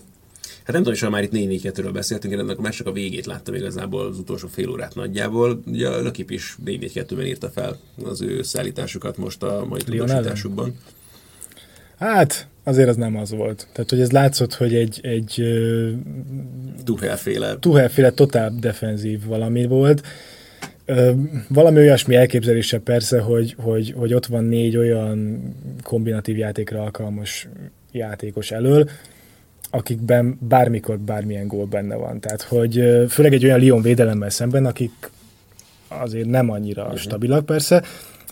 Hát nem tudom, ha már itt 4 4 ről beszéltünk, én ennek a meccsnek a végét láttam igazából az utolsó fél órát nagyjából. Ugye a Lökip is 4 4 ben írta fel az ő szállításukat most a mai tudósításukban. Hát, azért az nem az volt. Tehát, hogy ez látszott, hogy egy, egy ö, Tuchel-féle Tuhelféle totál defenzív valami volt. Ö, valami olyasmi elképzelése persze, hogy, hogy, hogy ott van négy olyan kombinatív játékra alkalmas játékos elől, akikben bármikor bármilyen gól benne van. Tehát, hogy főleg egy olyan Lyon védelemmel szemben, akik azért nem annyira uh-huh. stabilak persze,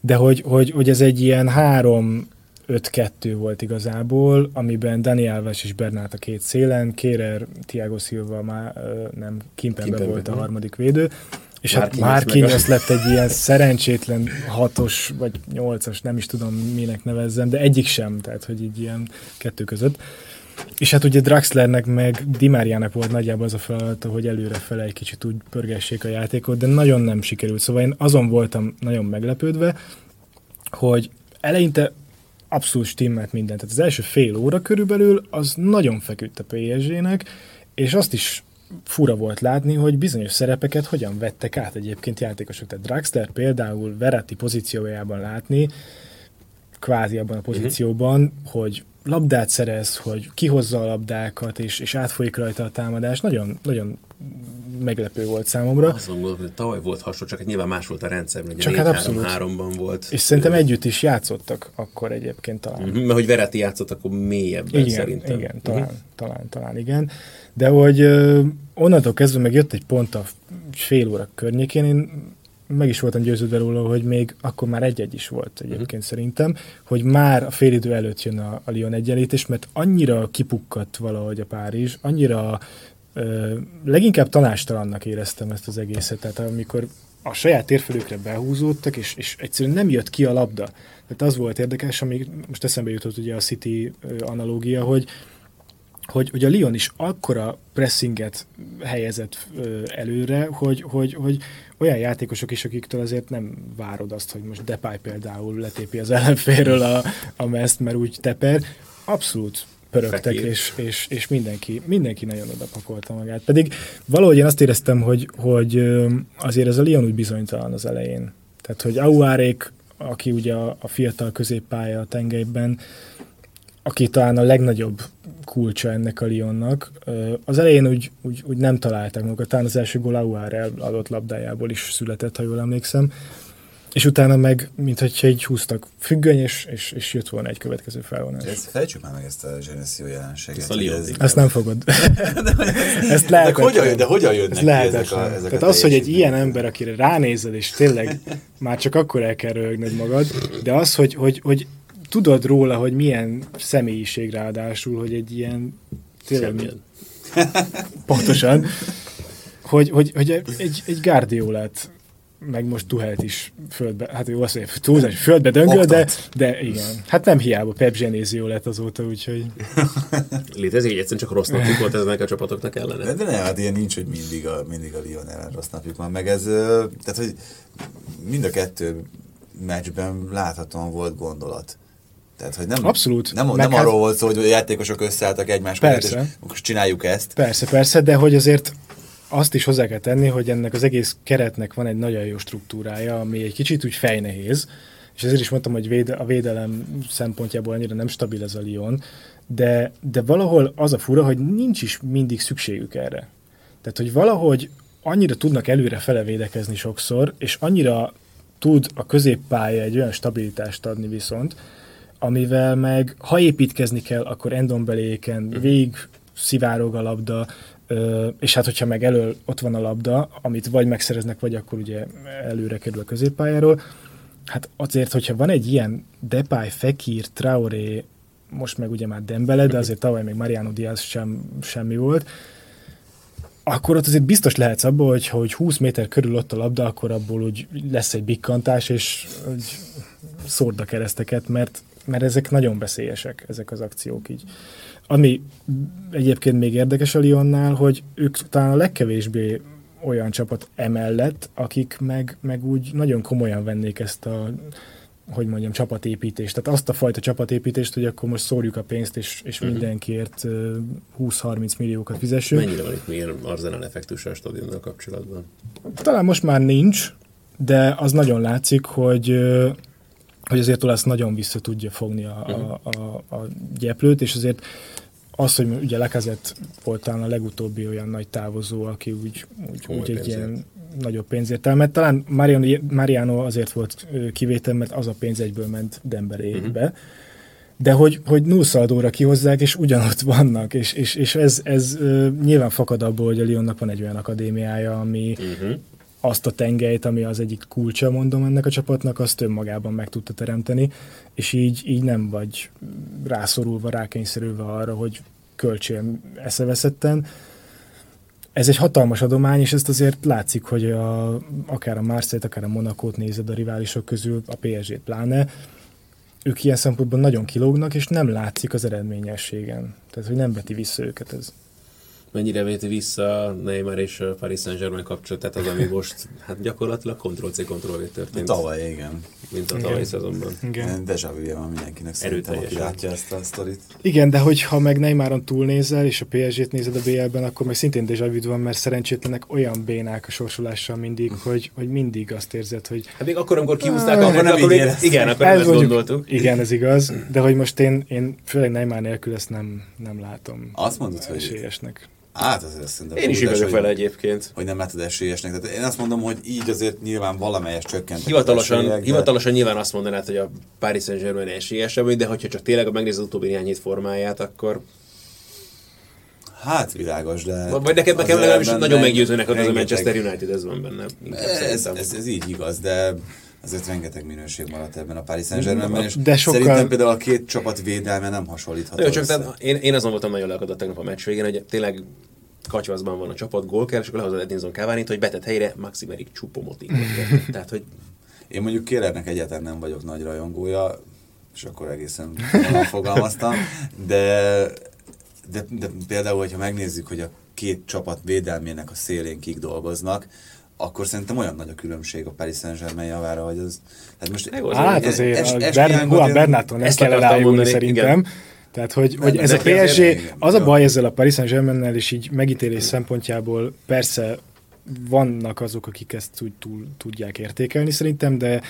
de hogy, hogy, hogy ez egy ilyen három 5-2 volt igazából, amiben Dani Alves és Bernát a két szélen, Kérer, Thiago Silva már nem, Kimpembe volt a mhm. harmadik védő, és hát Marquinhos meg Márkinyos a- lett egy ilyen szerencsétlen hatos vagy nyolcas, nem is tudom minek nevezzem, de egyik sem, tehát hogy így ilyen kettő között. És hát ugye Draxlernek meg Dimáriának volt nagyjából az a feladata, hogy előre fele egy kicsit úgy pörgessék a játékot, de nagyon nem sikerült. Szóval én azon voltam nagyon meglepődve, hogy eleinte abszolút stimmelt mindent. Tehát az első fél óra körülbelül az nagyon feküdt a PSG-nek, és azt is fura volt látni, hogy bizonyos szerepeket hogyan vettek át egyébként játékosok. Tehát Draxler például Verratti pozíciójában látni, kvázi abban a pozícióban, uh-huh. hogy labdát szerez, hogy kihozza a labdákat, és, és átfolyik rajta a támadás, nagyon, nagyon meglepő volt számomra. Azon gondolom, hogy tavaly volt hasonló, csak hát nyilván más volt a rendszer, mert Csak ugye hát 4-3-3-ban volt. És szerintem együtt is játszottak akkor egyébként talán. Mhm, Mert hogy Veretti játszott, akkor mélyebben Igen, szerintem. igen talán, talán, talán igen. De hogy ö, onnantól kezdve meg jött egy pont a fél óra környékén, én meg is voltam győződve róla, hogy még akkor már egy-egy is volt egyébként uh-huh. szerintem, hogy már a félidő előtt jön a, a Lyon egyenlítés, mert annyira kipukkadt valahogy a Párizs, annyira ö, leginkább tanástalannak éreztem ezt az egészet, tehát amikor a saját térfelükre behúzódtak, és, és egyszerűen nem jött ki a labda. Tehát az volt érdekes, ami most eszembe jutott ugye a City analógia, hogy hogy, hogy a Lyon is akkora pressinget helyezett ö, előre, hogy, hogy, hogy olyan játékosok is, akiktől azért nem várod azt, hogy most Depay például letépi az ellenfélről a, a meszt, mert úgy teper, abszolút pörögtek, és, és, és mindenki, mindenki nagyon odapakolta magát. Pedig valahogy én azt éreztem, hogy, hogy azért ez a Lyon úgy bizonytalan az elején. Tehát, hogy Auárék, aki ugye a, a fiatal középpálya a tengelyben, aki talán a legnagyobb kulcsa ennek a Lyonnak. Az elején úgy, úgy, úgy nem találták magukat, talán az első gól Auer adott labdájából is született, ha jól emlékszem. És utána meg, mintha így húztak függöny, és, és, és jött volna egy következő felvonás. Ezt fejtsük már meg ezt a Genesio jelenséget. Ezt a ez- Ezt nem fogod. Ezt de, lehet. hogyan, de hogyan jönnek Ez ki ezek a, ezek Tehát a az, hogy egy ilyen ember, akire ránézel, és tényleg már csak akkor el kell röhögnöd magad, de az, hogy, hogy, hogy tudod róla, hogy milyen személyiség ráadásul, hogy egy ilyen tényleg pontosan, hogy, hogy, hogy egy, egy Guardiolát meg most Tuhelt is földbe, hát jó, azt mondja, túlzás, földbe döngöl, de, Oktat. de igen. Hát nem hiába, Pep Genesio lett azóta, úgyhogy Létezik, hogy egyszerűen csak rossz napjuk volt ezeknek a csapatoknak ellene. De, de nem, hát ilyen nincs, hogy mindig a, mindig a Lyon ellen rossz napjuk van, meg ez, tehát hogy mind a kettő meccsben láthatóan volt gondolat. Tehát, hogy nem, Abszolút. nem, nem hát- arról volt szó, hogy a játékosok összeálltak egymás Persze. és most csináljuk ezt. Persze, persze, de hogy azért azt is hozzá kell tenni, hogy ennek az egész keretnek van egy nagyon jó struktúrája, ami egy kicsit úgy fejnehéz, és ezért is mondtam, hogy véde, a védelem szempontjából annyira nem stabil ez a Lyon, de, de valahol az a fura, hogy nincs is mindig szükségük erre. Tehát, hogy valahogy annyira tudnak előre fele védekezni sokszor, és annyira tud a középpálya egy olyan stabilitást adni viszont, amivel meg, ha építkezni kell, akkor endonbeléken végig szivárog a labda, és hát hogyha meg elől ott van a labda, amit vagy megszereznek, vagy akkor ugye előre kerül a középpályáról, hát azért, hogyha van egy ilyen Depay, Fekir, Traoré, most meg ugye már Dembele, de azért tavaly még Mariano Diaz sem, semmi volt, akkor ott azért biztos lehetsz abból, hogy, hogy 20 méter körül ott a labda, akkor abból úgy lesz egy bikkantás, és hogy szórd a kereszteket, mert, mert ezek nagyon veszélyesek, ezek az akciók így. Ami egyébként még érdekes a Lyonnál, hogy ők talán a legkevésbé olyan csapat emellett, akik meg, meg úgy nagyon komolyan vennék ezt a hogy mondjam, csapatépítést. Tehát azt a fajta csapatépítést, hogy akkor most szórjuk a pénzt, és, és uh-huh. mindenkiért 20-30 milliókat fizessünk. Mennyire van itt még arzenál effektus a stadionnal kapcsolatban? Talán most már nincs, de az nagyon látszik, hogy hogy azért Olasz nagyon vissza tudja fogni a, a, a, a gyeplőt, és azért az, hogy ugye Lekazett volt talán a legutóbbi olyan nagy távozó, aki úgy, úgy, úgy egy ilyen nagyobb pénzért elment. Talán Mariano, Mariano azért volt kivétel, mert az a pénz egyből ment Demberébe. Uh-huh. De hogy, hogy nullszaldóra kihozzák, és ugyanott vannak, és, és, és ez, ez nyilván fakad abból, hogy a Lyonnak van egy olyan akadémiája, ami uh-huh. Azt a tengelyt, ami az egyik kulcsa, mondom ennek a csapatnak, azt önmagában meg tudta teremteni, és így, így nem vagy rászorulva, rákényszerülve arra, hogy költsél eszeveszetten, ez egy hatalmas adomány, és ezt azért látszik, hogy a, akár a Marseille-t, akár a Monakót nézed a riválisok közül, a PSG-t pláne, ők ilyen szempontból nagyon kilógnak, és nem látszik az eredményességen. Tehát, hogy nem veti vissza őket ez mennyire véti vissza Neymar és Paris Saint-Germain kapcsolatát az, ami most hát gyakorlatilag Ctrl-C, Ctrl-V történt. Tavaly, igen. Mint a tavalyi szezonban. Igen. Deja vu van mindenkinek szerintem, aki látja ezt a sztorit. Igen, de hogyha meg Neymaron túlnézel, és a PSG-t nézed a BL-ben, akkor meg szintén deja vu van, mert szerencsétlenek olyan bénák a sorsolással mindig, hogy, hogy mindig azt érzed, hogy... Hát még akkor, amikor kiúzták, ah, akkor, nem akkor igen, akkor ez ezt mondjuk, gondoltuk. Igen, ez igaz, de hogy most én, én főleg Neymar nélkül ezt nem, nem látom. Azt mondod, hogy esélyesnek. Hát azért szerintem... Én is így vagyok vele egyébként. Hogy nem látod esélyesnek. Tehát én azt mondom, hogy így azért nyilván valamelyes csökkent. Hivatalosan, esélyek, de... hivatalosan nyilván azt mondanád, hogy a Paris Saint-Germain esélyesebb, de hogyha csak tényleg megnézed utóbbi néhány formáját, akkor Hát világos, de... Vagy neked nekem legalábbis nagyon meggyőzőnek az a Manchester United, ez van benne. Ez, ez, ez, így igaz, de azért rengeteg minőség maradt ebben a Paris Saint-Germainben, és de sokkal... szerintem például a két csapat védelme nem hasonlítható. Jó, csak tehát én, én azon voltam nagyon lelkadott tegnap a meccs végén, hogy tényleg kacsvaszban van a csapat, gól kell, és akkor lehozod Edinson cavani hogy betett helyre Maximerik Csupomoting. Tehát, hogy... Én mondjuk Kérernek egyáltalán nem vagyok nagy rajongója, és akkor egészen fogalmaztam, de, de, de például, hogyha megnézzük, hogy a két csapat védelmének a szélén kik dolgoznak, akkor szerintem olyan nagy a különbség a Paris Saint-Germain javára, hogy az... Hát, most, hát azért es, es, a Ber- Juan Bernától nem kell elájulni szerintem. Igen. Tehát, hogy, nem, hogy ez a PSG, az a baj ezzel a Paris Saint-Germain-nel, és így megítélés szempontjából persze vannak azok, akik ezt úgy túl tudják értékelni szerintem, de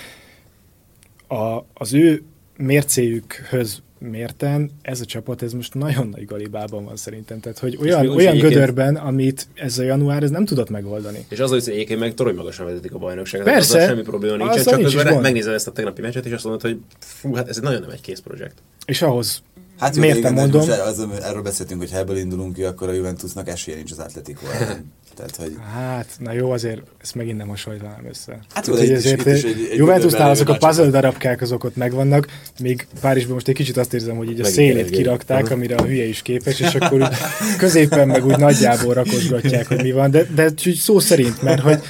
a, az ő mércéjükhöz mérten ez a csapat ez most nagyon nagy galibában van szerintem. Tehát, hogy olyan, olyan gödörben, amit ez a január, ez nem tudott megoldani. És az, hogy egyébként meg torony magasan vezetik a bajnokságot. Persze. Azzal semmi probléma nincsen, csak nincs közben megnézed ezt a tegnapi meccset, és azt mondod, hogy fú, hát ez nagyon nem egy kész projekt. És ahhoz Hát miért igen, mondom? Most az, erről beszéltünk, hogy ha ebből indulunk ki, akkor a Juventusnak esélye nincs az Atletico Tehát, hogy... Hát, na jó, azért ezt megint nem hasonlítanám össze. Hát jó, de azért egy, egy Juventusnál azok a puzzle darabkák azok ott megvannak, még Párizsban most egy kicsit azt érzem, hogy így a szélét kirakták, amire a hülye is képes, és akkor úgy középen meg úgy nagyjából rakosgatják, hogy mi van, de, de szó szerint, mert hogy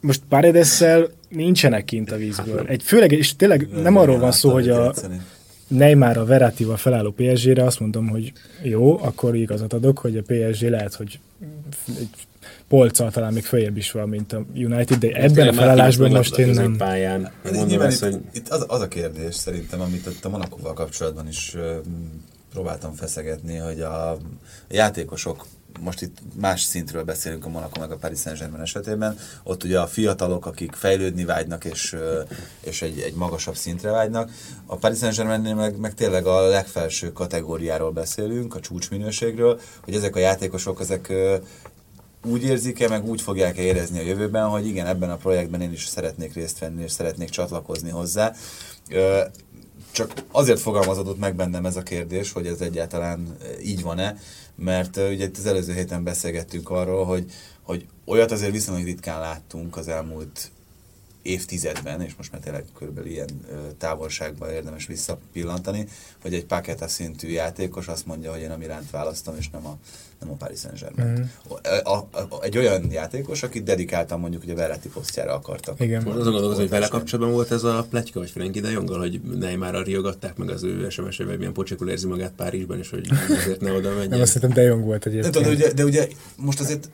most Paredesszel nincsenek kint a vízből. Egy főleg, és tényleg nem arról van szó, hogy a, Neymar a Veratival felálló PSG-re azt mondom, hogy jó, akkor igazat adok, hogy a PSG lehet, hogy egy polccal talán még följebb is van, mint a United, de ebben a felállásban most én nem... Pályán. Nyilván itt, hogy... itt az, az, a kérdés szerintem, amit ott a Monakóval kapcsolatban is próbáltam feszegetni, hogy a játékosok most itt más szintről beszélünk a Monaco meg a Paris Saint-Germain esetében, ott ugye a fiatalok, akik fejlődni vágynak és, és egy, egy magasabb szintre vágynak. A Paris Saint-Germainnél meg, meg tényleg a legfelső kategóriáról beszélünk, a csúcsminőségről, hogy ezek a játékosok, ezek úgy érzik-e, meg úgy fogják-e érezni a jövőben, hogy igen, ebben a projektben én is szeretnék részt venni, és szeretnék csatlakozni hozzá. Csak azért fogalmazódott meg bennem ez a kérdés, hogy ez egyáltalán így van-e, mert ugye itt az előző héten beszélgettünk arról, hogy, hogy olyat azért viszonylag ritkán láttunk az elmúlt évtizedben, és most már tényleg körülbelül ilyen távolságban érdemes visszapillantani, hogy egy Paketa szintű játékos azt mondja, hogy én a Milánt választom, és nem a, nem a Paris Saint-Germain. Mm. A, a, a, egy olyan játékos, akit dedikáltan mondjuk ugye Verratti posztjára akartak. Igen. Most azon gondolkozom, hogy vele kapcsolatban volt ez a pletyka, vagy Frenkie de Jonggal, hogy Neymarra riogatták meg az ő SMS-ével, milyen pocsékul érzi magát Párizsban, és hogy azért ne oda menjen. Nem, azt hiszem de Jong volt egyébként. De, de, ugye, de ugye most azért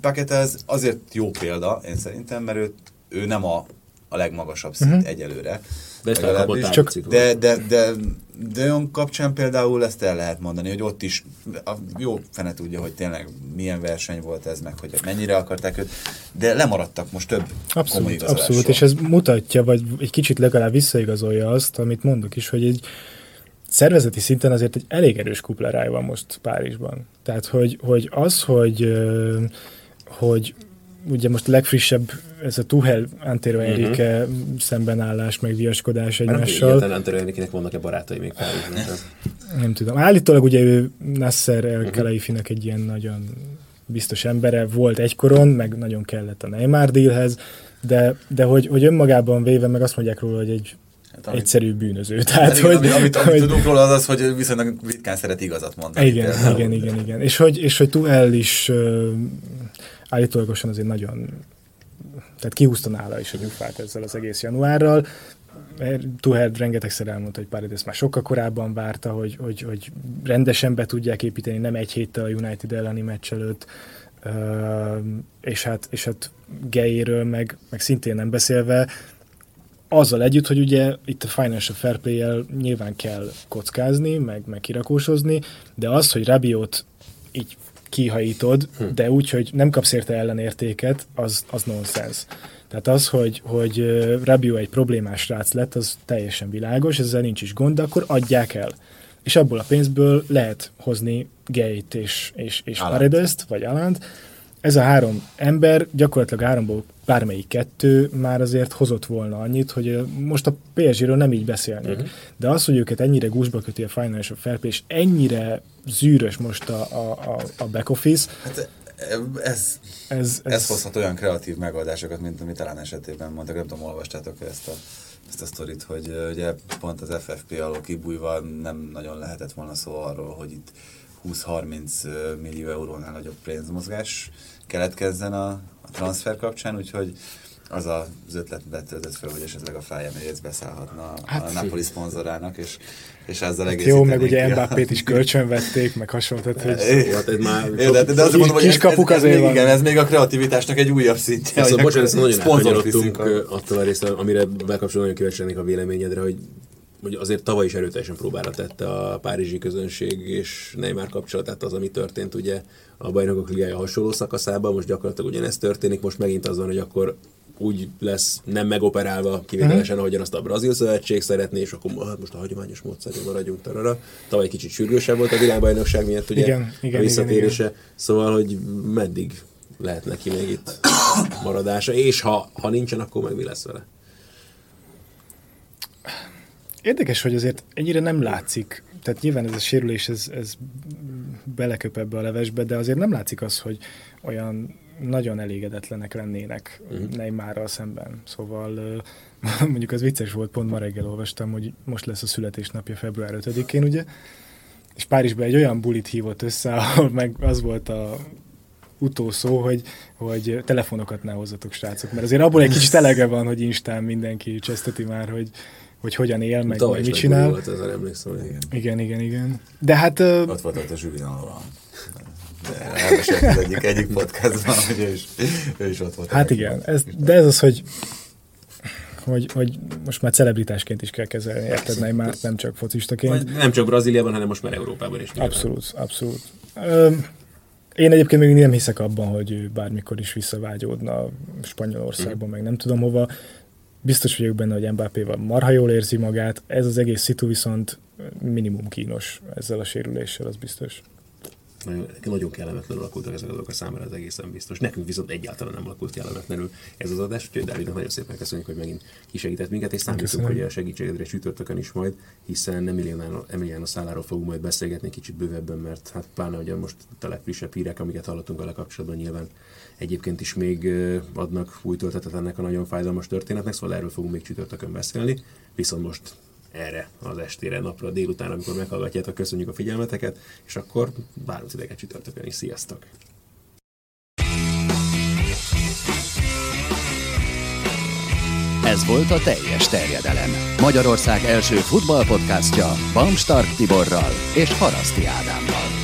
Paketa ez azért jó példa, én szerintem, mert ő, ő nem a, a legmagasabb szint uh-huh. egyelőre. De, csak, de, de, de, de olyan kapcsán például ezt el lehet mondani, hogy ott is a jó fene tudja, hogy tényleg milyen verseny volt ez, meg hogy mennyire akarták őt, de lemaradtak most több Abszolút, abszolút, és ez mutatja, vagy egy kicsit legalább visszaigazolja azt, amit mondok is, hogy egy szervezeti szinten azért egy elég erős kupleráj van most Párizsban. Tehát, hogy, hogy az, hogy, hogy ugye most a legfrissebb ez a Tuhel Antero mhm. Enrique uh-huh. szembenállás, meg viaskodás egymással. Nem Antero Enrique-nek vannak-e barátai még Párizsban? Nem tudom. Állítólag ugye ő Nasser El uh-huh. egy ilyen nagyon biztos embere volt egykoron, meg nagyon kellett a Neymar dealhez, de, de hogy, hogy önmagában véve meg azt mondják róla, hogy egy Hát, amit, egyszerű bűnöző. Tehát, hát, hogy, amit, amit, amit hogy, tudunk róla az az, hogy viszonylag ritkán szeret igazat mondani. Igen, például. igen, igen, igen. És hogy, és hogy Tuhel is állítólagosan azért nagyon tehát kihúzta nála is a gyufát ezzel az egész januárral. Tuhel rengetegszer elmondta, hogy Paredes már sokkal korábban várta, hogy, hogy, hogy rendesen be tudják építeni, nem egy héttel a United elleni meccs előtt, uh, és hát, és hát Gayről meg, meg szintén nem beszélve, azzal együtt, hogy ugye itt a financial fair play nyilván kell kockázni, meg, meg kirakósozni, de az, hogy Rabiot így kihajítod, hm. de úgy, hogy nem kapsz érte ellenértéket, az, az nonsens. Tehát az, hogy, hogy Rabio egy problémás rác lett, az teljesen világos, ezzel nincs is gond, de akkor adják el. És abból a pénzből lehet hozni Gate és, és, és Paredes-t, vagy Alant, ez a három ember, gyakorlatilag háromból bármelyik kettő már azért hozott volna annyit, hogy most a PSG-ről nem így beszélnek. Uh-huh. De az, hogy őket ennyire gúzsba köti a Financial Fair Play, és ennyire zűrös most a, a, a back office, hát ez, ez, ez, ez hozhat olyan kreatív megoldásokat, mint amit talán esetében mondtak, nem tudom, olvastátok ezt a, ezt a sztorit, hogy ugye pont az FFP alól kibújva nem nagyon lehetett volna szó arról, hogy itt 20-30 millió eurónál nagyobb pénzmozgás keletkezzen a, a transfer kapcsán, úgyhogy az az ötlet vetődött fel, hogy esetleg a Fájem beszállhatna hát, a Napoli szponzorának, és, és ezzel egész. Jó, meg ugye Mbappét is kölcsönvették, meg hasonló, tehát hogy... Hát ez már... de, de, de azt mondom, hogy kis kapuk ez, ez, azért még, igen, ez még a kreativitásnak egy újabb szintje. Szóval bocsánat, ezt nagyon elkanyarodtunk attól a részre, amire bekapcsolódni nagyon kíváncsi a véleményedre, hogy hogy azért tavaly is erőteljesen próbára tette a párizsi közönség és Neymar kapcsolatát az, ami történt ugye a bajnokok ligája hasonló szakaszában, most gyakorlatilag ugyanezt történik, most megint az van, hogy akkor úgy lesz nem megoperálva kivételesen, ahogyan azt a Brazil Szövetség szeretné, és akkor hát most a hagyományos módszerén maradjunk tarara. Tavaly kicsit sürgősebb volt a világbajnokság miatt ugye igen, igen, a visszatérése, igen, igen. szóval, hogy meddig lehet neki még itt maradása, és ha, ha nincsen, akkor meg mi lesz vele? Érdekes, hogy azért ennyire nem látszik, tehát nyilván ez a sérülés, ez, ez beleköp ebbe a levesbe, de azért nem látszik az, hogy olyan nagyon elégedetlenek lennének uh-huh. Neymarral szemben. Szóval mondjuk az vicces volt, pont ma reggel olvastam, hogy most lesz a születésnapja február 5-én, ugye? És Párizsban egy olyan bulit hívott össze, ahol meg az volt a utószó, hogy, hogy telefonokat ne hozzatok, srácok, mert azért abból egy kicsit elege van, hogy Instán mindenki cseszteti már, hogy hogy hogyan él, meg Tavaly mit csinál. Volt ezen, emlékszem, igen. Igen, igen, igen. De hát... Ott volt ott a Zsülinalban. De elmesélt az egyik, egyik podcastban, hogy ő is, ő is ott volt. Hát igen, ez, de ez az, hogy hogy, hogy most már celebritásként is kell kezelni, érted, nem, már nem csak focistaként. Nem csak Brazíliában, hanem most már Európában is. Abszolút, abszolút. Én egyébként még nem hiszek abban, hogy ő bármikor is visszavágyódna Spanyolországban, hmm. meg nem tudom hova biztos vagyok benne, hogy Mbappéval marha jól érzi magát, ez az egész szitu viszont minimum kínos ezzel a sérüléssel, az biztos. nagyon, nagyon kellemetlenül alakultak ezek azok a számára, az egészen biztos. Nekünk viszont egyáltalán nem alakult kellemetlenül ez az adás, úgyhogy Dávidnak nagyon szépen köszönjük, hogy megint kisegített minket, és számítunk, hogy a segítségedre csütörtökön is majd, hiszen Emiliano, Emiliano Száláról fogunk majd beszélgetni kicsit bővebben, mert hát pláne, hogy most a legfrissebb hírek, amiket hallottunk vele kapcsolatban nyilván egyébként is még adnak új töltetet ennek a nagyon fájdalmas történetnek, szóval erről fogunk még csütörtökön beszélni, viszont most erre az estére, napra, délután, amikor meghallgatjátok, köszönjük a figyelmeteket, és akkor várunk titeket csütörtökön is. Sziasztok! Ez volt a teljes terjedelem. Magyarország első futballpodcastja Bamstark Tiborral és Haraszti Ádámmal.